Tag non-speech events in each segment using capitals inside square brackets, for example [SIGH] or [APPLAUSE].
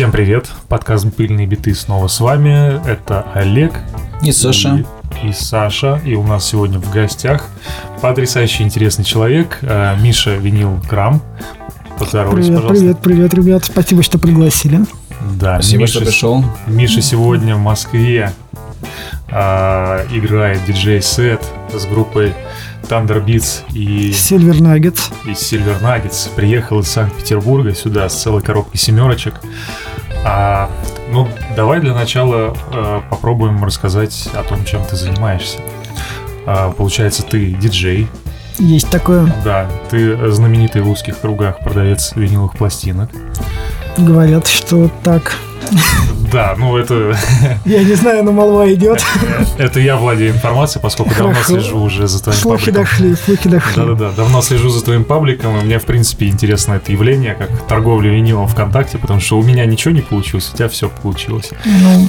Всем привет! Подкаст «Пыльные биты» снова с вами. Это Олег. И Саша. И, и Саша. И у нас сегодня в гостях потрясающий интересный человек э, Миша Винил Крам. Поздоровайтесь, привет, пожалуйста. Привет, привет, ребят. Спасибо, что пригласили. Да, Спасибо, Миша, что пришел. Миша сегодня в Москве э, играет диджей-сет с группой Thunder Beats и... Silver Nuggets. И Silver Nuggets. Приехал из Санкт-Петербурга сюда с целой коробкой семерочек. А, ну, давай для начала э, попробуем рассказать о том, чем ты занимаешься. А, получается, ты диджей. Есть такое. Да, ты знаменитый в узких кругах продавец виниловых пластинок. Говорят, что так. Да, ну это... Я не знаю, но молва идет. Это я владею информацией, поскольку давно слежу уже за твоим слухи пабликом. дошли, слухи дошли. Да-да-да, давно слежу за твоим пабликом, и мне, в принципе, интересно это явление, как торговля винилом ВКонтакте, потому что у меня ничего не получилось, у тебя все получилось. Ну...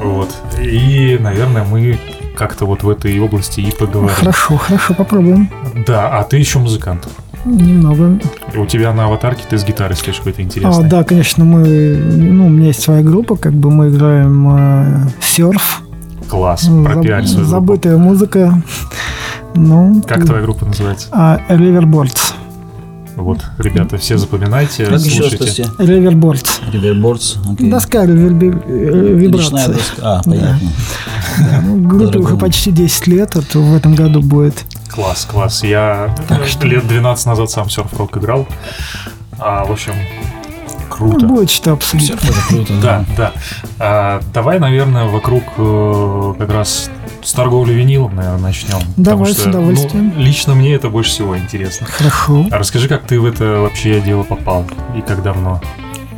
Вот. И, наверное, мы как-то вот в этой области и поговорим. Хорошо, хорошо, попробуем. Да, а ты еще музыкант. Немного. У тебя на аватарке ты с гитарой стоишь какой-то интересный. А, да, конечно, мы, ну, у меня есть своя группа, как бы мы играем э, серф. Класс, пропиарь Заб, Забытая группу. музыка. Ну, как твоя группа называется? А, Riverboards. Вот, ребята, все запоминайте, как слушайте. Riverboards. Riverboards, окей. Доска вибрации. доска, а, понятно. Да. Ну, группе уже почти 10 лет, это в этом году будет. Класс, класс. Я что... лет 12 назад сам серф-рок играл. А, в общем, круто. Ну, будет что обсудить. Серф это круто, да. Да, да. А, давай, наверное, вокруг э, как раз с торговли винилом, наверное, начнем. Давай, что, с удовольствием. Ну, лично мне это больше всего интересно. Хорошо. А расскажи, как ты в это вообще дело попал и как давно?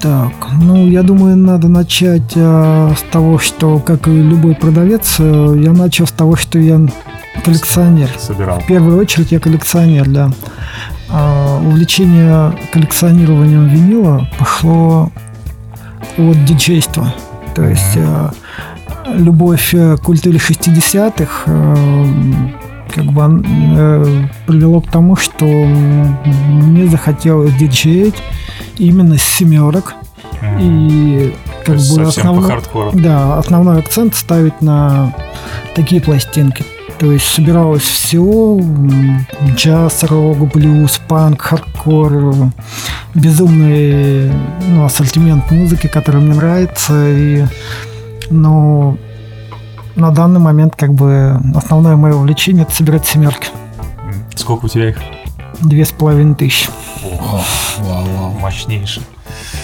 Так, ну, я думаю, надо начать э, с того, что, как и любой продавец, э, я начал с того, что я коллекционер. Собирал. В первую очередь я коллекционер, да. А, увлечение коллекционированием винила пошло от диджейства. То есть mm-hmm. любовь к культуре 60-х а, как бы э, привело к тому, что мне захотелось диджеить именно с семерок. Mm-hmm. И как бы основной, да, основной акцент ставить на такие пластинки. То есть собиралось все, джаз, рок, блюз, панк, хардкор, безумный ну, ассортимент музыки, который мне нравится. И, но на данный момент как бы основное мое увлечение это собирать семерки. Сколько у тебя их? Две с половиной тысячи. Ого, вау, вау, мощнейший.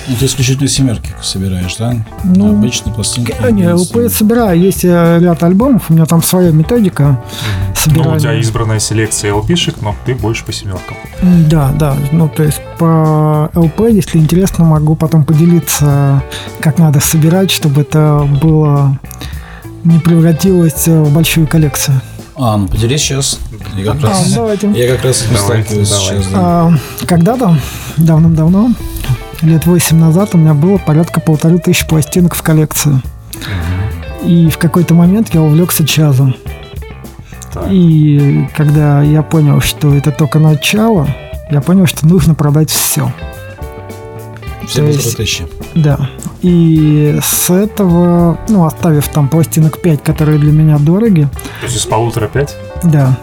Ну, ты исключительно семерки собираешь, да? Ну, Обычные пластинки. Не, ЛП собираю. Есть э, ряд альбомов, у меня там своя методика. Mm-hmm. Ну, у тебя избранная селекция ЛПшек, но ты больше по семеркам. Да, да. Ну, то есть по ЛП, если интересно, могу потом поделиться, как надо собирать, чтобы это было не превратилось в большую коллекцию. А, ну поделись сейчас. Я как а, раз, давайте. Я как раз сталкиваюсь сейчас. Да. А, когда-то, давным-давно, лет 8 назад у меня было порядка полторы тысячи пластинок в коллекции. И в какой-то момент я увлекся джазом. Так. И когда я понял, что это только начало, я понял, что нужно продать все. Все полторы тысячи. Да. И с этого, ну, оставив там пластинок 5, которые для меня дороги. То есть из полутора 5? Да.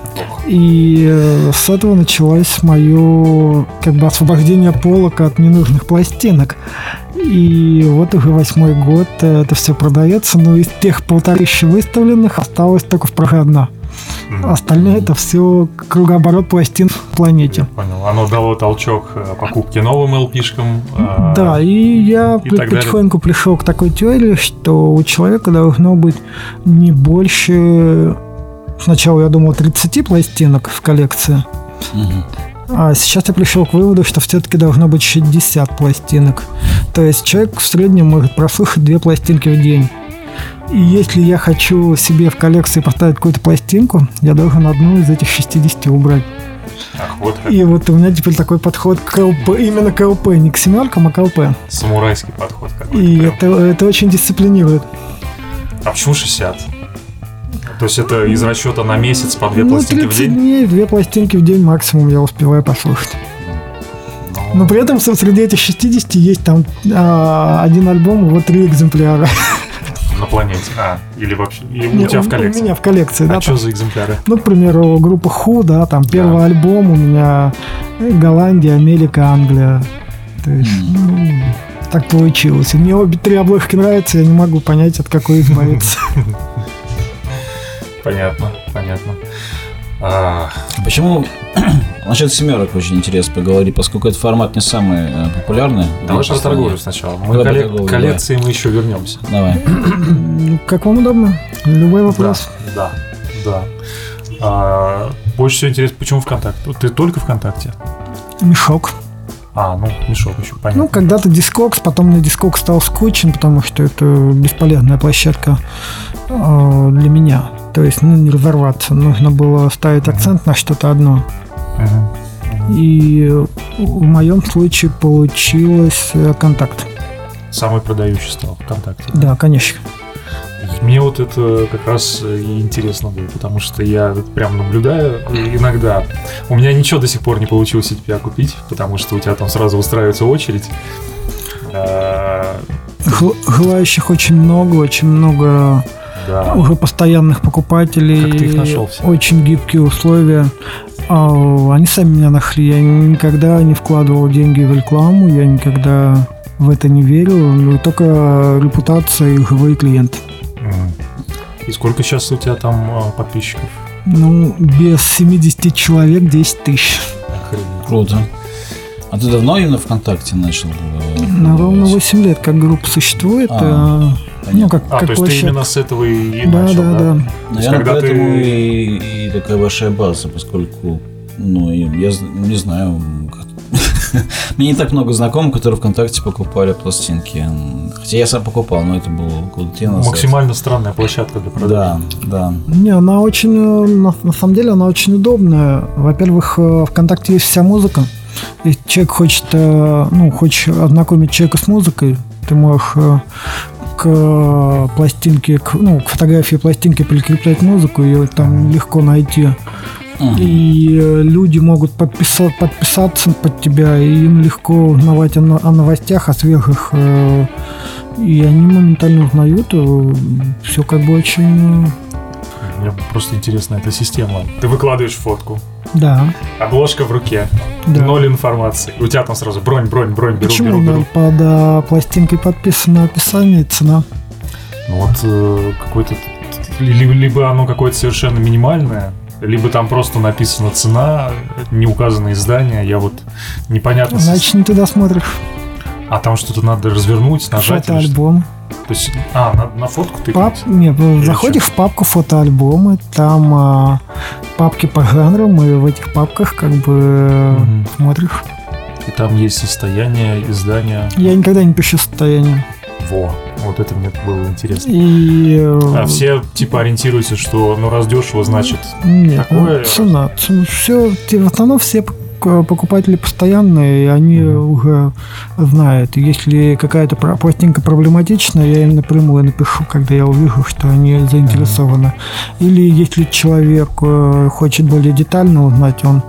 И э, с этого началось мое как бы освобождение полок от ненужных пластинок. И вот уже восьмой год это все продается, но из тех полторы тысячи выставленных осталось только в Праге одна. Mm-hmm. Остальное это все кругооборот пластин в планете. Понял. Оно дало толчок э, покупке новым LP-шкам. Э, да, и я и потихоньку пришел к такой теории, что у человека должно быть не больше Сначала я думал 30 пластинок в коллекции. Угу. А сейчас я пришел к выводу, что все-таки должно быть 60 пластинок. То есть человек в среднем может прослушать две пластинки в день. И если я хочу себе в коллекции поставить какую-то пластинку, я должен одну из этих 60 убрать. Ах, вот как. И вот у меня теперь такой подход к ЛП, именно к ЛП, не к семеркам, а к ЛП. Самурайский подход какой-то. И это, это очень дисциплинирует. А почему 60? То есть это из расчета на месяц по две ну, пластинки в день? дней, две пластинки в день максимум я успеваю послушать. Но... Но при этом среди этих 60 есть там а, один альбом, вот три экземпляра. [LAUGHS] На планете. А, или вообще. И у тебя в коллекции. У меня в коллекции, а да. А что за экземпляры? Ну, к примеру, группа Ху, да, там первый да. альбом у меня Голландия, Америка, Англия. То есть, ну, так получилось. И мне обе три обложки нравятся, я не могу понять, от какой избавиться. [LAUGHS] Понятно, понятно. А... Почему [CLEARS THROAT] насчет семерок очень интересно поговорить, поскольку этот формат не самый э, популярный. Давай про торговлю сначала. Мы давай коллек... торговлю, коллекции мы еще вернемся. Давай. Ну, как вам удобно. Любой вопрос. Да, да. да. А, больше всего интересно, почему ВКонтакте? Ты только ВКонтакте? Мешок. А, ну, мешок еще, понятно. Ну, когда-то Discogs, потом мне Discogs стал скучен, потому что это бесполезная площадка э, для меня. То есть, ну, не разорваться. Нужно было ставить акцент на что-то одно. И в моем случае получилось э, контакт. Самый продающий стал ВКонтакте. Да, конечно. Мне вот это как раз и интересно было, потому что я прям наблюдаю иногда. У меня ничего до сих пор не получилось тебя купить, потому что у тебя там сразу устраивается очередь. А, желающих очень много, очень много да. уже постоянных покупателей. Как ты их нашел все? Очень гибкие условия. А, они сами меня нашли. Я никогда не вкладывал деньги в рекламу, я никогда в это не верил. Только репутация и живые клиенты. И сколько сейчас у тебя там а, подписчиков? Ну, без 70 человек 10 тысяч. Охренеть. Круто. А ты давно именно ВКонтакте начал? На ровно 8 лет как группа существует. А, а, ну, как, а как то есть площадка. ты именно с этого и, да, начал, да? Да, да. Наверное, когда поэтому ты... и, и такая большая база, поскольку, ну, я не знаю, [LAUGHS] мне не так много знакомых, которые ВКонтакте покупали пластинки. Хотя я сам покупал, но это было года назад. Максимально странная площадка для продажи. Да, да. Не, она очень, на, на самом деле, она очень удобная. Во-первых, э, ВКонтакте есть вся музыка. Если человек хочет, э, ну, хочешь ознакомить человека с музыкой, ты можешь э, к пластинке, к, ну, к фотографии пластинки прикреплять музыку, ее там легко найти. И э, люди могут подписать, подписаться под тебя, и им легко узнавать о, о новостях, о свежих. Э, и они моментально узнают. Э, Все как бы очень... Мне просто интересна эта система. Ты выкладываешь фотку. Да. Обложка в руке. Да. Ноль информации. У тебя там сразу бронь, бронь, бронь, беру, Почему? беру, беру. Под а, пластинкой подписано описание и цена. Ну вот э, какой-то... Либо оно какое-то совершенно минимальное, либо там просто написана цена, не указано издание, я вот непонятно. Значит, не туда смотришь. А там что-то надо развернуть, нажать. Фотоальбом. То есть, а, на, на фотку ты Пап... Нет, заходишь в папку фотоальбомы, там а, папки по жанрам, и в этих папках как бы угу. смотришь. И там есть состояние издания. Я никогда не пишу состояние. Во, вот это мне было интересно. И... А все типа ориентируются, что ну раз дешево, значит Нет, такое... ну, цена. Все, в основном все покупатели постоянные, и они mm-hmm. уже знают. Если какая-то пластинка проблематичная, я им напрямую напишу, когда я увижу, что они заинтересованы. Mm-hmm. Или если человек э, хочет более детально узнать, он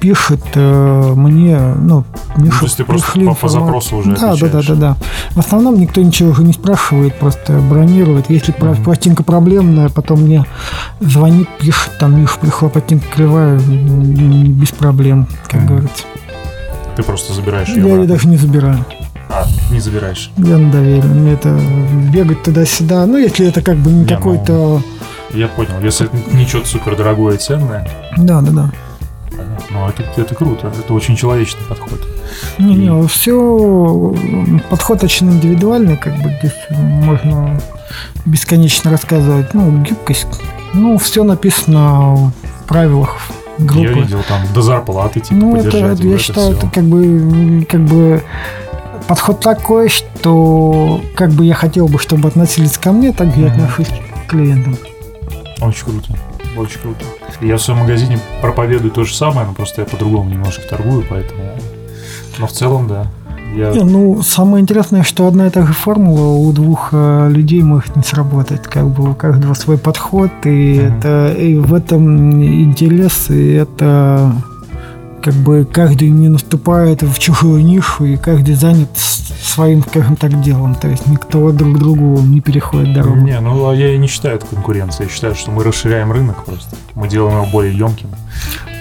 пишет э, мне, ну, Миша, ну, то есть ты просто по, по запросу уже да, да, да, да, да. В основном никто ничего уже не спрашивает, просто бронирует. Если mm-hmm. пластинка проблемная, потом мне звонит, пишет, там, Миша, пришла пластинка кривая, без проблем, как mm-hmm. говорится. Ты просто забираешь ее? Я ее даже не забираю. А, не забираешь? Я на доверие. Мне это бегать туда-сюда. Ну, если это как бы не, не какой-то... Ну, я понял. Если это не что-то супер дорогое и ценное. Да, да, да. Ну, это, это круто, это очень человечный подход. Не, не, все подход очень индивидуальный, как бы здесь можно бесконечно рассказывать. Ну, гибкость. Ну, все написано в правилах группы. Я видел там до зарплаты, типа, Ну, это, это я считаю, все. это как бы, как бы подход такой, что как бы я хотел бы, чтобы относились ко мне, так я отношусь к клиентам. Очень круто. Очень круто. Я в своем магазине проповедую то же самое, но просто я по-другому немножко торгую, поэтому... Но в целом, да. Я... Ну, самое интересное, что одна и та же формула у двух э, людей может не сработать. Как бы у каждого свой подход, и, mm-hmm. это, и в этом интерес, и это как бы каждый не наступает в чужую нишу, и каждый занят своим, скажем так, делом. То есть никто друг другу не переходит дорогу. Не, ну а я не считаю это конкуренцией. Я считаю, что мы расширяем рынок просто. Мы делаем его более емким.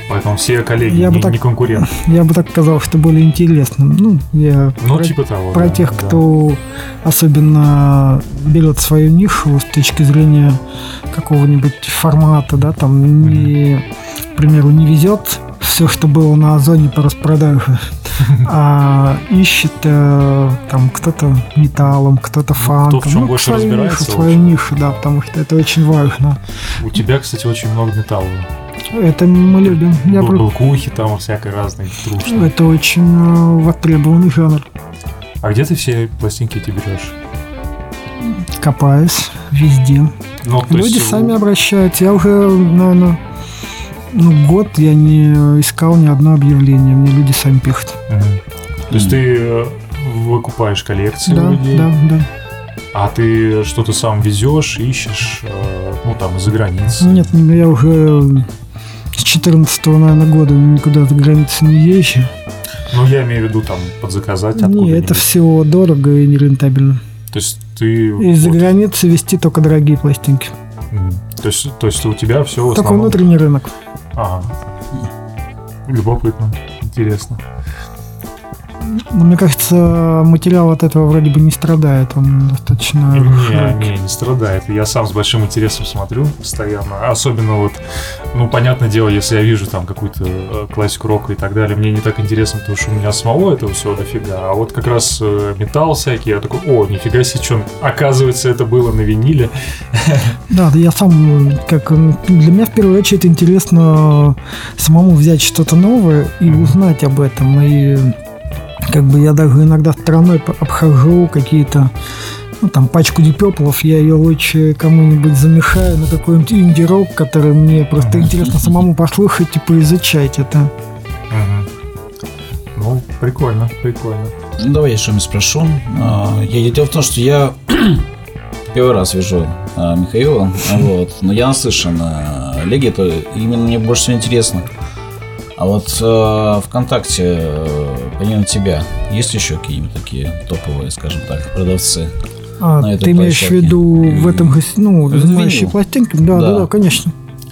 Поэтому все коллеги я не, бы так, не конкуренты. [LAUGHS] Я бы так сказал, что более интересным. Ну, я Ну, про, типа того. про да, тех, да. кто особенно берет свою нишу с точки зрения какого-нибудь формата, да, там не, к примеру, не везет все, что было на Озоне по распродаже, [LAUGHS] а ищет э, там кто-то металлом, кто-то фанком. Ну, в чем больше свою разбирается нишу, свою нишу, да, потому что это очень важно. У тебя, кстати, очень много металла. Это мы любим. Я Былкухи там всякой разной трушной. Это очень э, востребованный жанр. А где ты все пластинки эти берешь? Копаюсь везде. Ну, то Люди есть, сами обращаются. Я уже, наверное, ну, год я не искал ни одно объявление. Мне люди сами пишут. Мгм. То есть ты э, выкупаешь коллекции Да, людей, да, да. а ты что-то сам везешь, ищешь, э, ну там из-за границы. Нет, не- я уже с 14 наверное, года никуда за границу не езжу. Ну, я имею в виду там подзаказать Не, откуда-нибудь. это все дорого и нерентабельно. То есть ты... Из-за вот, границы вести только дорогие пластинки. то, есть, то есть у тебя все в Только основном... внутренний рынок. Ага. Любопытно, интересно. Но мне кажется, материал от этого вроде бы не страдает. Он достаточно... Не, не, не страдает. Я сам с большим интересом смотрю постоянно. Особенно вот, ну, понятное дело, если я вижу там какую-то э, классику рока и так далее, мне не так интересно, потому что у меня самого этого всего дофига. А вот как раз э, металл всякий, я такой, о, нифига себе, что оказывается, это было на виниле. [LAUGHS] Да, да, я сам, как для меня в первую очередь интересно самому взять что-то новое и узнать об этом. И как бы я даже иногда стороной обхожу какие-то ну, там, пачку дипеплов, я ее лучше кому-нибудь замешаю на какой-нибудь инди-рок, который мне просто интересно самому послушать и поизучать это. Мгм. Ну, прикольно, прикольно. Ну, давай я что-нибудь спрошу. А, я, дело в том, что я [CLEARS THROAT] первый раз вижу а, Михаила, вот, но я наслышан о Леге, это именно мне больше всего интересно. А вот э, ВКонтакте, э, помимо тебя, есть еще какие-нибудь такие топовые, скажем так, продавцы? А, ты имеешь в виду в этом, ну, занимающие пластинками? Да, да, Да. да, конечно.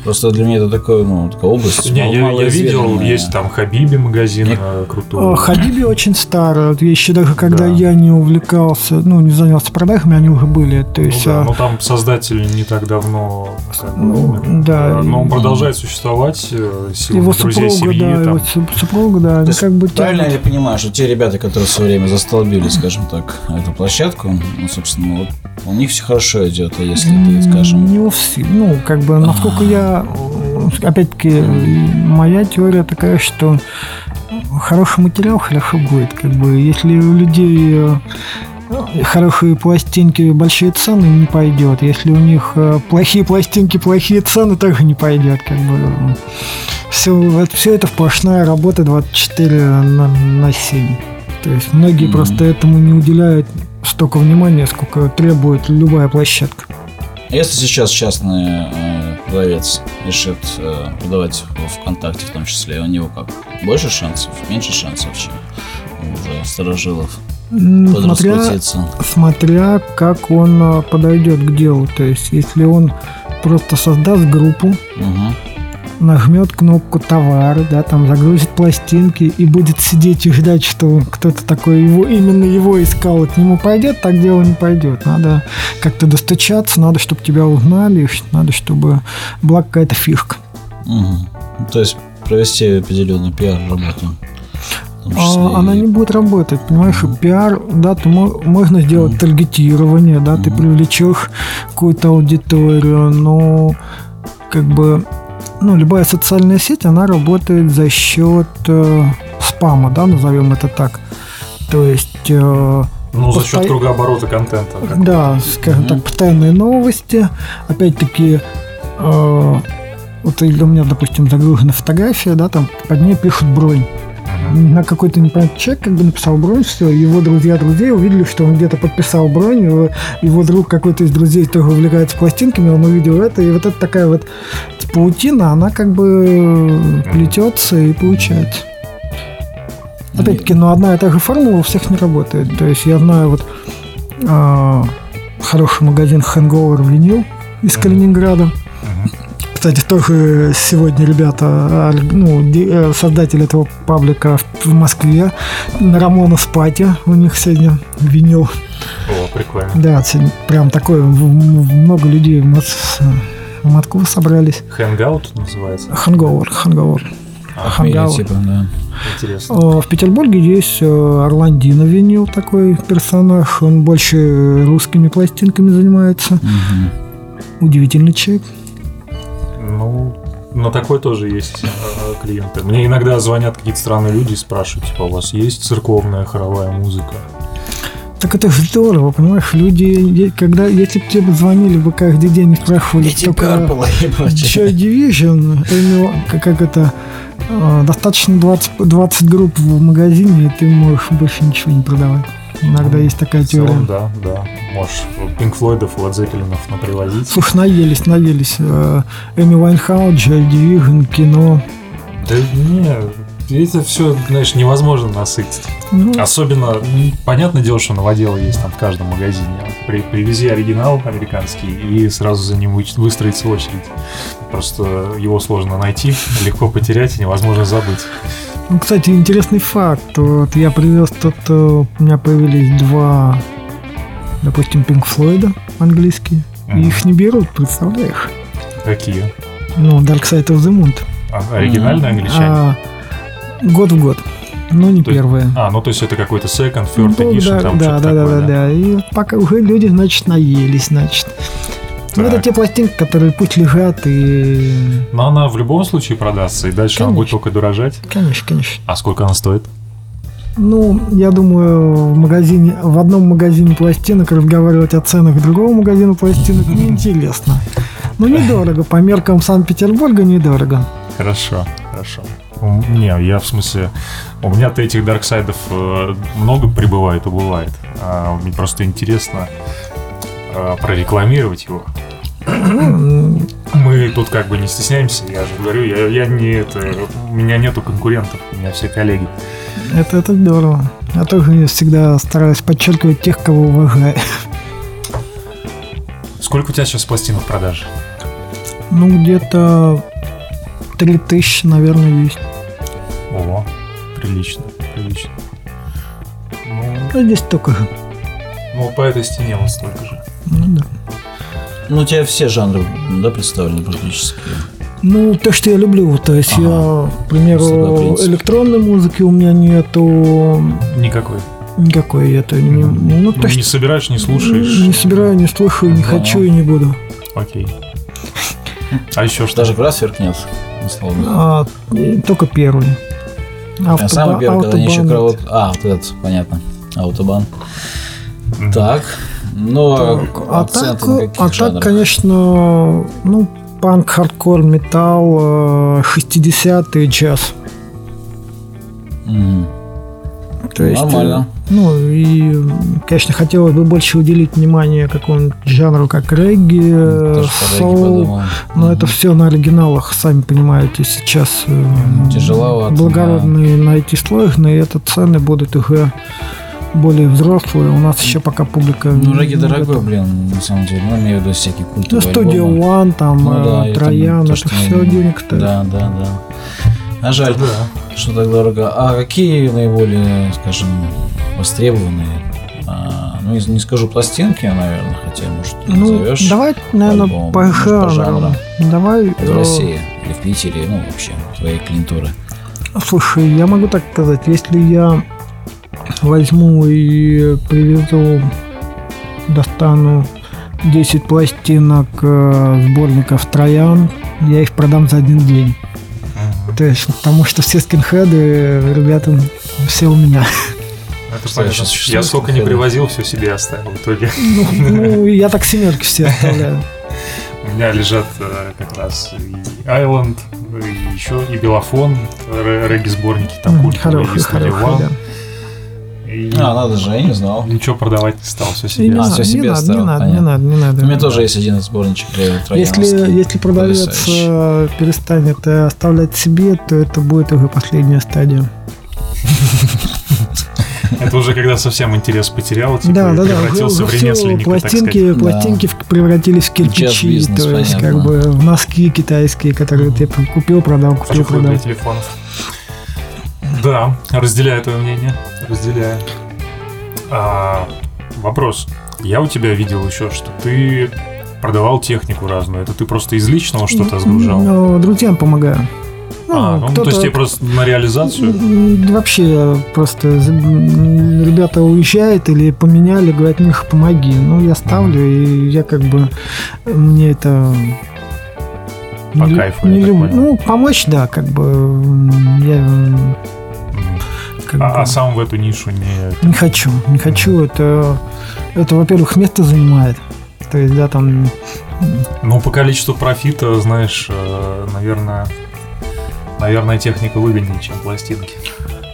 Просто для меня это такое, ну, такая область. Не, мало- я, я видел, есть там Хабиби магазин Мне- э, крутой. А, Хабиби очень старые вот вещи, даже когда Да. я не увлекался, ну, не занялся продажами, они уже были. То Ну есть, да, а, но там создатель не так давно как бы, Ну, умер. да, Э, но он и- продолжает существовать э, его друзей супруга, семьи. да, там. его су- супруга, да, То есть как бы Правильно тянут. я понимаю, что те ребята, которые все время застолбили, скажем так, эту площадку, ну, собственно, вот у них все хорошо идет, а если ты, скажем, Не у всех. Ну, как бы, насколько я... э, Опять-таки, моя теория такая, что хороший материал хорошо будет. Как бы, если у людей э, хорошие пластинки, большие цены, не пойдет. Если у них э, плохие пластинки, плохие цены, также не пойдет. Как бы. Все, все это сплошная работа 24 на, на 7. То есть многие Мгм. просто этому не уделяют столько внимания, сколько требует любая площадка. если сейчас частный э, продавец решит э, продавать в ВКонтакте в том числе, у него как? Больше шансов, меньше шансов, чем уже старожилов М, Смотря, смотря как он а, подойдет к делу. То есть, если он просто создаст группу, Мгм. Нажмет кнопку товары, да, там загрузит пластинки и будет сидеть и ждать, что кто-то такой его, именно его искал, к нему пойдет, так дело не пойдет. Надо как-то достучаться, надо, чтобы тебя узнали, надо, чтобы была какая-то фишка. Ну, То есть провести определенную пиар-работу. том числе А, она не будет работать, понимаешь, и пиар, да, ты мо- можно сделать таргетирование, да, ты Мгм. привлечешь какую-то аудиторию, но как бы, ну, любая социальная сеть, она работает за счет э, спама, да, назовем это так. То есть, э, Ну, за счет Посто- кругооборота контента. как да, скажем Мгм. так, постоянные новости, опять-таки, э, вот у меня, допустим, загружена фотография, да, там под ней пишут бронь. На какой-то непонятный человек как бы написал бронь, все, его друзья друзей увидели, что он где-то подписал бронь, его, его друг какой-то из друзей тоже увлекается пластинками, он увидел это, и вот это такая вот паутина, она как бы плетется и получается. Опять-таки, но одна и та же формула у всех не работает. То есть я знаю вот а, хороший магазин Hangover винил из Калининграда. Кстати, тоже сегодня ребята, а, ну, э, создатель этого паблика в Москве, на Рамона Спати, у них сегодня винил. О, прикольно. Да, прям такое, много людей в Москву собрались. Hangout называется? Hangover, Hangover. Hangout. Типа, да. Интересно. В Петербурге есть э, Орландино винил такой персонаж. Он больше русскими пластинками занимается. Угу. Удивительный человек. Ну, на такой тоже есть э, клиенты. Мне иногда звонят какие-то странные люди и спрашивают, типа, у вас есть церковная хоровая музыка? Так это здорово, понимаешь, люди, когда, если бы тебе звонили бы каждый день и спрашивали, только Joy Division, как, как это, э, достаточно 20, 20 групп в магазине, и ты можешь больше ничего не продавать. Иногда есть такая теория. Целом, да, да. Можешь Пинк Флойдов, Лад Зеппелинов напривозить. Слушай, наелись, наелись. Э, Эми Вайнхаус, Joy Division, кино. Да не, это все, знаешь, невозможно насытить. Ну. Особенно, понятное дело, что новодело есть там в каждом магазине. При, привези оригинал американский и сразу за ним выстроится очередь. Просто его сложно найти, легко потерять и невозможно забыть. Ну, кстати, интересный факт. Вот я привез тут, э, у меня появились два, допустим, Pink Floyd английские. И их не берут, представляешь? Какие? Ну, Dark Side of the Moon. А, оригинальные mm-hmm. англичане? А, год в год. Но не то первые. Есть, а, ну то есть это какой-то second, third ну, edition, да, там да, да, такое, да, да, да. И пока уже люди, значит, наелись, значит. Ну, это те пластинки, которые пусть лежат и... Но она в любом случае продастся, и дальше конечно. она будет только дорожать. Конечно, конечно. А сколько она стоит? Ну, я думаю, в магазине, в одном магазине пластинок разговаривать о ценах другого магазина пластинок [LAUGHS] неинтересно. Ну, недорого. По меркам Санкт-Петербурга недорого. Хорошо, хорошо. Не, я в смысле, у меня-то этих дарксайдов э, много прибывает, убывает. А мне просто интересно э, прорекламировать его. Мы тут как бы не стесняемся, я же говорю, я, я не это, у меня нету конкурентов, у меня все коллеги. Это, это здорово. Я тоже всегда стараюсь подчеркивать тех, кого уважаю. Сколько у тебя сейчас пластинок в продаже? Ну, где-то 3000, наверное, есть. О, прилично, прилично. Ну, а здесь только же. Ну, по этой стене вот столько же. Ну, да. Ну, у тебя все жанры, да, представлены практически? Ну, то, что я люблю. То есть ага. я, к примеру, электронной музыки у меня нету. Никакой. Никакой это не. Ну, то, ну, не собираешь, не слушаешь. Не собираю, не слушаю, не ага. хочу и не буду. Окей. А еще что? Даже Грасверк нет, условно. А, только первый. Автобан, а самый первый, когда они еще кровот... А, вот этот, понятно. Аутобан. Mm-hmm. Так. Ну, а, а так, а так, конечно, ну, панк, хардкор, металл, 60-е, э, джаз. Mm. То есть, Нормально. Э, ну, и, конечно, хотелось бы больше уделить внимание какому-нибудь жанру, как регги, э, соул, но mm это все на оригиналах, сами понимаете, сейчас Тяжеловато, благородные да. найти сложно, и это цены будут уже более взрослые. У нас еще пока публика... Ну, регги дорогой, готова. блин, на самом деле. Ну, имею в виду всякие культовые Ну, студия One, там, ну, да, э, Троян, это, это все денег стоит. Да, да, да. А жаль, да. что так дорого. А какие наиболее, скажем, востребованные а, ну, не скажу пластинки, наверное, хотя, может, ну, назовешь давай, наверное, альбом, по жанру. Давай. В э, России или в Питере, ну, вообще, твоей клиентуры. Слушай, я могу так сказать, если я возьму и привезу, достану 10 пластинок э, сборников Троян, я их продам за один день. То есть, потому что все скинхеды, ребята, все у меня. Это понятно. Я сколько не привозил, все себе оставил в итоге. Ну, ну я так семерки все оставляю. У меня лежат э, как раз и Island, и еще и Белофон, регги-сборники, там Studio One. И... А, надо же, я не знал. Ничего продавать не стал, все себе. Не, а, все себе не, оставил, надо, не надо, не надо, У меня тоже есть один сборничек Если, если продавец потрясающий. перестанет оставлять себе, то это будет уже последняя стадия. [LAUGHS] Это уже когда совсем интерес потерял, типа, Да, да, да. превратился уже в ремесленника, так пластинки, сказать. пластинки в- превратились в кирпичи, то есть понятно. как бы в носки китайские, которые ты купил, продал, купил, продал. телефонов. Да, разделяю твое мнение. Разделяю. А, вопрос. Я у тебя видел еще, что ты продавал технику разную. Это ты просто из личного что-то сгружал? Ну, друзьям помогаю. а, ну, то кто-то- есть тебе просто на реализацию? Вообще просто ребята уезжают или поменяли, говорят, Миха, помоги. Ну, я ставлю, и я как бы мне это По не кайфу, я не понял. Ну, помочь, да, как бы я. Как А, бы а сам в эту нишу не... не хочу, не хочу. Это, это, во-первых, место занимает. То есть, да, там Ну, по количеству профита, знаешь, э, наверное, наверное, техника выгоднее, чем пластинки.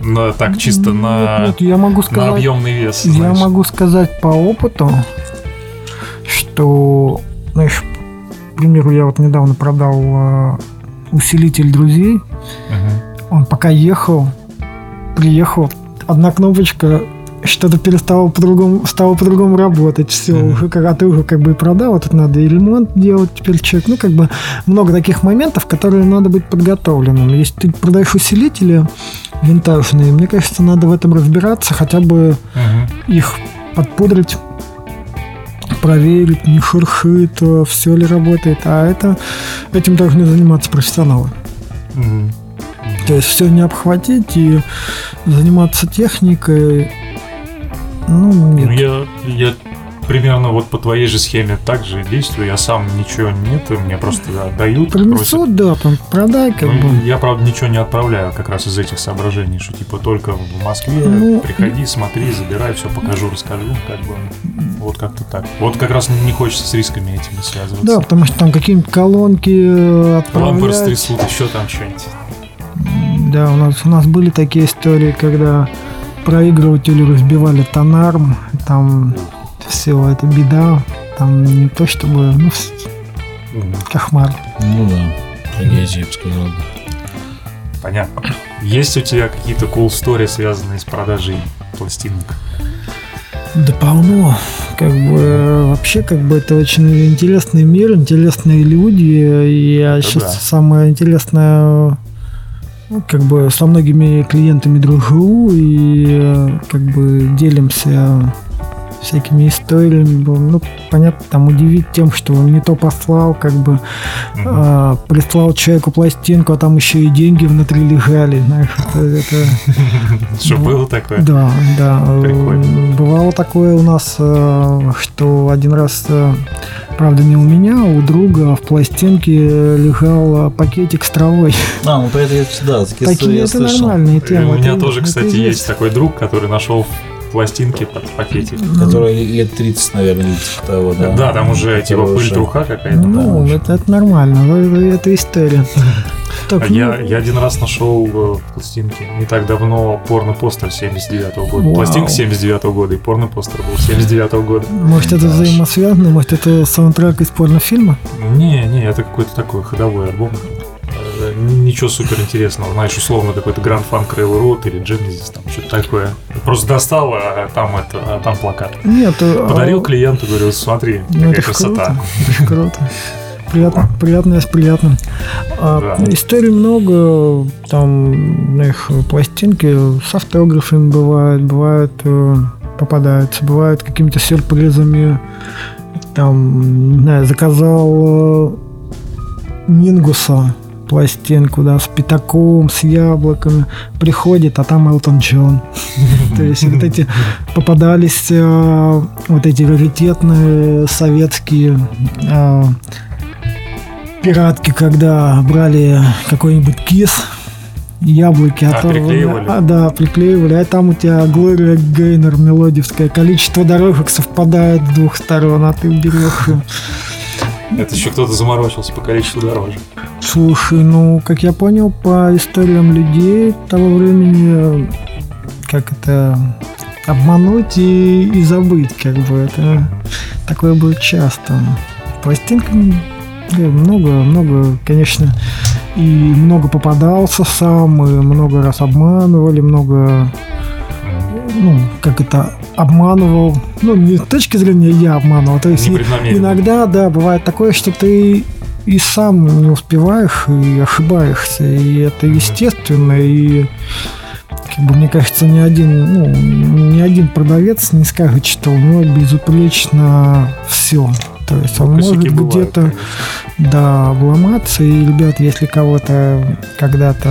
Но так, чисто на, Нет, я могу на сказать, объемный вес. Я знаешь. могу сказать по опыту, что, знаешь, к примеру, я вот недавно продал э, усилитель друзей. Мгм. Он пока ехал, приехал, одна кнопочка что-то перестало по-другому, стало по-другому работать, все, Мгм. уже а ты уже как бы и продал, вот тут надо и ремонт делать теперь человек, ну как бы много таких моментов, которые надо быть подготовленным. Если ты продаешь усилители винтажные, мне кажется, надо в этом разбираться, хотя бы Мгм. их подпудрить, проверить, не шуршит, все ли работает. А это этим должны заниматься профессионалы. Мгм. То есть все не обхватить и заниматься техникой. Ну, Ну, нет. я, я примерно вот по твоей же схеме так же действую. Я сам ничего нет, мне просто отдают. просят. Принесут, да, там продай, как Ну, бы. Я, правда, ничего не отправляю как раз из этих соображений, что типа только в Москве, Ну, приходи, смотри, забирай, все покажу, расскажу, как бы вот как-то так. Вот как раз не хочется с рисками этими связываться. Да, потому что там какие-нибудь колонки э, Лампы отправлять. растрясут, еще там что-нибудь. Да, у нас, у нас были такие истории, когда проигрывателю разбивали тонарм, там все, это беда, там не то чтобы, ну, кошмар. Ну да, трагедия, я бы сказал. Понятно. Есть у тебя какие-то cool story, связанные с продажей пластинок? Да полно. Как бы вообще, как бы это очень интересный мир, интересные люди. И я Это сейчас да. самое интересное, как бы со многими клиентами дружу и э, как бы делимся всякими историями. Ну, понятно, там удивить тем, что он не то послал, как бы Мгм. а, прислал человеку пластинку, а там еще и деньги внутри лежали. Знаешь, это- это [LAUGHS] Что ну, было такое? да, да. Прикольно. Бывало такое у нас, э, что один раз, э, правда, не у меня, а у друга в пластинке лежал э, пакетик с травой. А, ну про это я всегда, такие это слышал. нормальные И темы. у меня это- тоже, кстати, есть такой друг, который нашел пластинки под пакетик. Который лет 30, наверное, типа того, да. Да, там уже типа пыль труха какая-то. Ну, это, это нормально, это, история. [LAUGHS] Так, А ну, я, я один раз нашел э, пластинки не так давно порно-постер 79 года. Вау. Пластинка 79 года и порно-постер был 79 года. Может, это взаимосвязано, может, это саундтрек из порнофильма? Не, не, это какой-то такой ходовой альбом. Ничего супер интересного. Знаешь, условно какой-то Grand Funk Railroad или Genesis, там что-то такое. Просто достал, а там это, а там плакат. Нет. э, Подарил а, клиенту, говорю, смотри, Ну, какая красота. круто. Приятно, приятное с приятным. А, Да. Историй много, там, знаешь, пластинки с автографами бывают, бывают, э, попадаются, бывают какими-то сюрпризами. Там, не знаю, заказал э, Мингуса пластинку, да, с пятаком, с яблоками. Приходит, а там Элтон Джон. [LAUGHS] То есть вот эти попадались э, вот эти раритетные советские э, пиратки, когда брали какой-нибудь кис, яблоки А, приклеивали? А, да, приклеивали. А там у тебя Глория Гейнер мелодивская. Количество дорожек совпадает с двух сторон, а ты берешь. Это еще кто-то заморочился по количеству дорожек. Слушай, ну, как я понял, по историям людей того времени, как это обмануть и, и забыть, как бы это такое было часто. Пластинками много, много, конечно, и много попадался сам, и много раз обманывали, много ну, как это, обманывал. Ну, не с точки зрения я обманывал. То есть иногда, да, бывает такое, что ты и сам не успеваешь, и ошибаешься. И это естественно, и как бы, мне кажется, ни один, ну, ни один продавец не скажет, что у него безупречно все. То есть он может где-то да, обломаться. И, ребят, если кого-то когда-то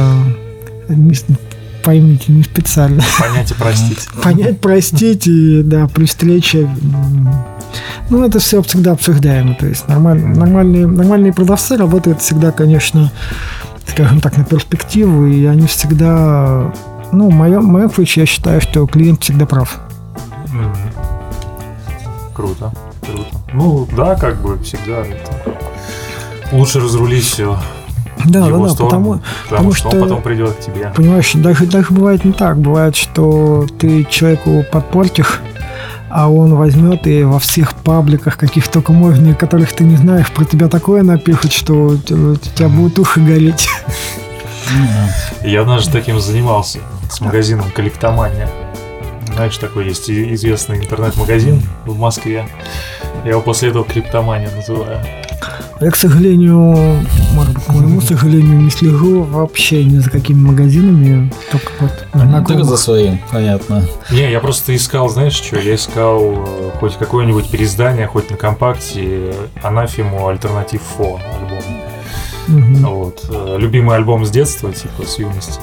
поймите, не специально. Понять и простить. [LAUGHS] Понять, простить, и, да, при встрече ну, это все всегда обсуждаемо. То есть нормаль, нормальные, нормальные продавцы работают всегда, конечно, скажем так, на перспективу, и они всегда... Ну, в моем, в моем случае я считаю, что клиент всегда прав. Mm-hmm. Круто, круто. Ну, да, как бы всегда это... Лучше разрулить все да, да, да, сторону, потому, потому что, что он потом придет к тебе. Понимаешь, даже, даже бывает не так. Бывает, что ты человеку подпортишь а он возьмет и во всех пабликах, каких только можно, которых ты не знаешь, про тебя такое напишет, что у тебя будут уши гореть. Я однажды таким занимался с магазином «Коллектомания». Знаешь, такой есть известный интернет-магазин в Москве. Я его после этого «Криптомания» называю. Я, к сожалению, может быть, к моему сожалению, не слежу вообще ни за какими магазинами, только вот. Только за своим, понятно. Не, я просто искал, знаешь что, я искал э, хоть какое-нибудь переиздание, хоть на компакте, Анафиму Альтернатив Фо альбом. Угу. Вот. Э, любимый альбом с детства, типа, с юности.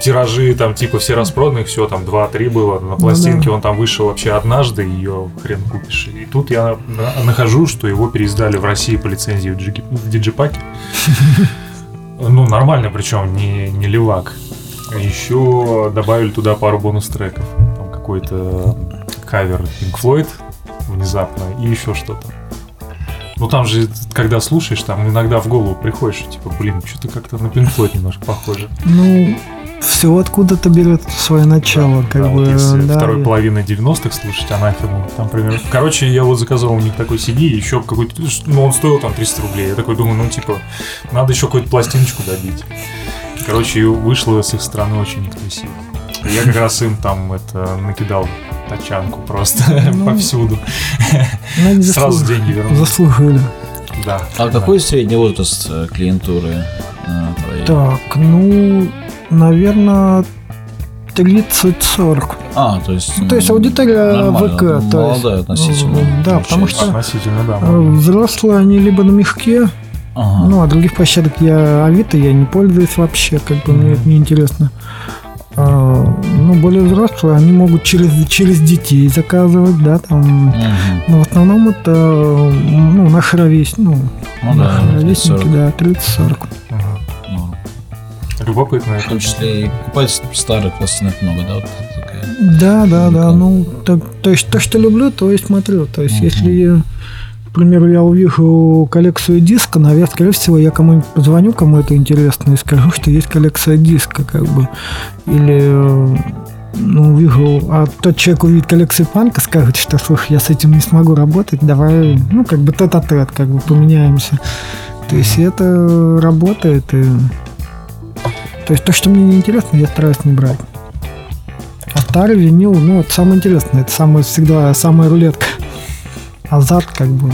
Тиражи там типа все распроданы, все там 2-3 было. На пластинке ну, да. он там вышел вообще однажды, ее хрен купишь. И тут я нахожу, что его переиздали в России по лицензии в диджипаке. [LAUGHS] Ну, нормально, причем, не, не левак. Еще добавили туда пару бонус-треков. Там какой-то кавер Pink Floyd внезапно и еще что-то. Ну там же, когда слушаешь, там иногда в голову приходишь, типа, блин, что-то как-то на Pink Floyd немножко похоже. Ну, все откуда-то берет свое начало, да, как да, бы. Вот если да, второй и... половины 90-х слушать анафему, там примерно. Короче, я вот заказал у них такой CD, еще какой-то. Ну, он стоил там 300 рублей. Я такой думаю, ну, типа, надо еще какую-то пластиночку добить. Короче, вышло с их стороны очень некрасиво. Я как раз им там это накидал тачанку просто [LAUGHS] ну, повсюду. Ну, Сразу деньги вернул. Заслужили. Да. А да. какой средний возраст э, клиентуры? Твоей? Так, ну, наверное, 30-40. А, то есть... То есть аудитория ВК. То есть, относительно. Да, потому что относительно, да. взрослые, они либо на мягке, ага. ну, а других площадок я Авито я не пользуюсь вообще, как бы mm-hmm. мне это неинтересно. А, ну, более взрослые, они могут через, через детей заказывать, да, там. Угу. Но в основном это, ну, наши ровесники, ну, ну наши да, ровесники, да, 30-40. Угу. Любопытно. В том числе и покупать старых пластинок много, да? Вот такая да, да, да. Ну, то, то есть то, что люблю, то и смотрю. То есть, угу. если, к примеру, я увижу коллекцию диска, наверное, скорее всего, я кому-нибудь позвоню, кому это интересно, и скажу, что есть коллекция диска, как бы. Или ну, увижу, а тот человек увидит коллекцию панка, скажет, что, слушай, я с этим не смогу работать, давай, ну, как бы тет-а-тет, как бы поменяемся. То есть это работает, и то есть то, что мне не интересно, я стараюсь не брать. А старый винил, ну, это самое интересное, это самое, всегда самая рулетка. Азарт, как бы.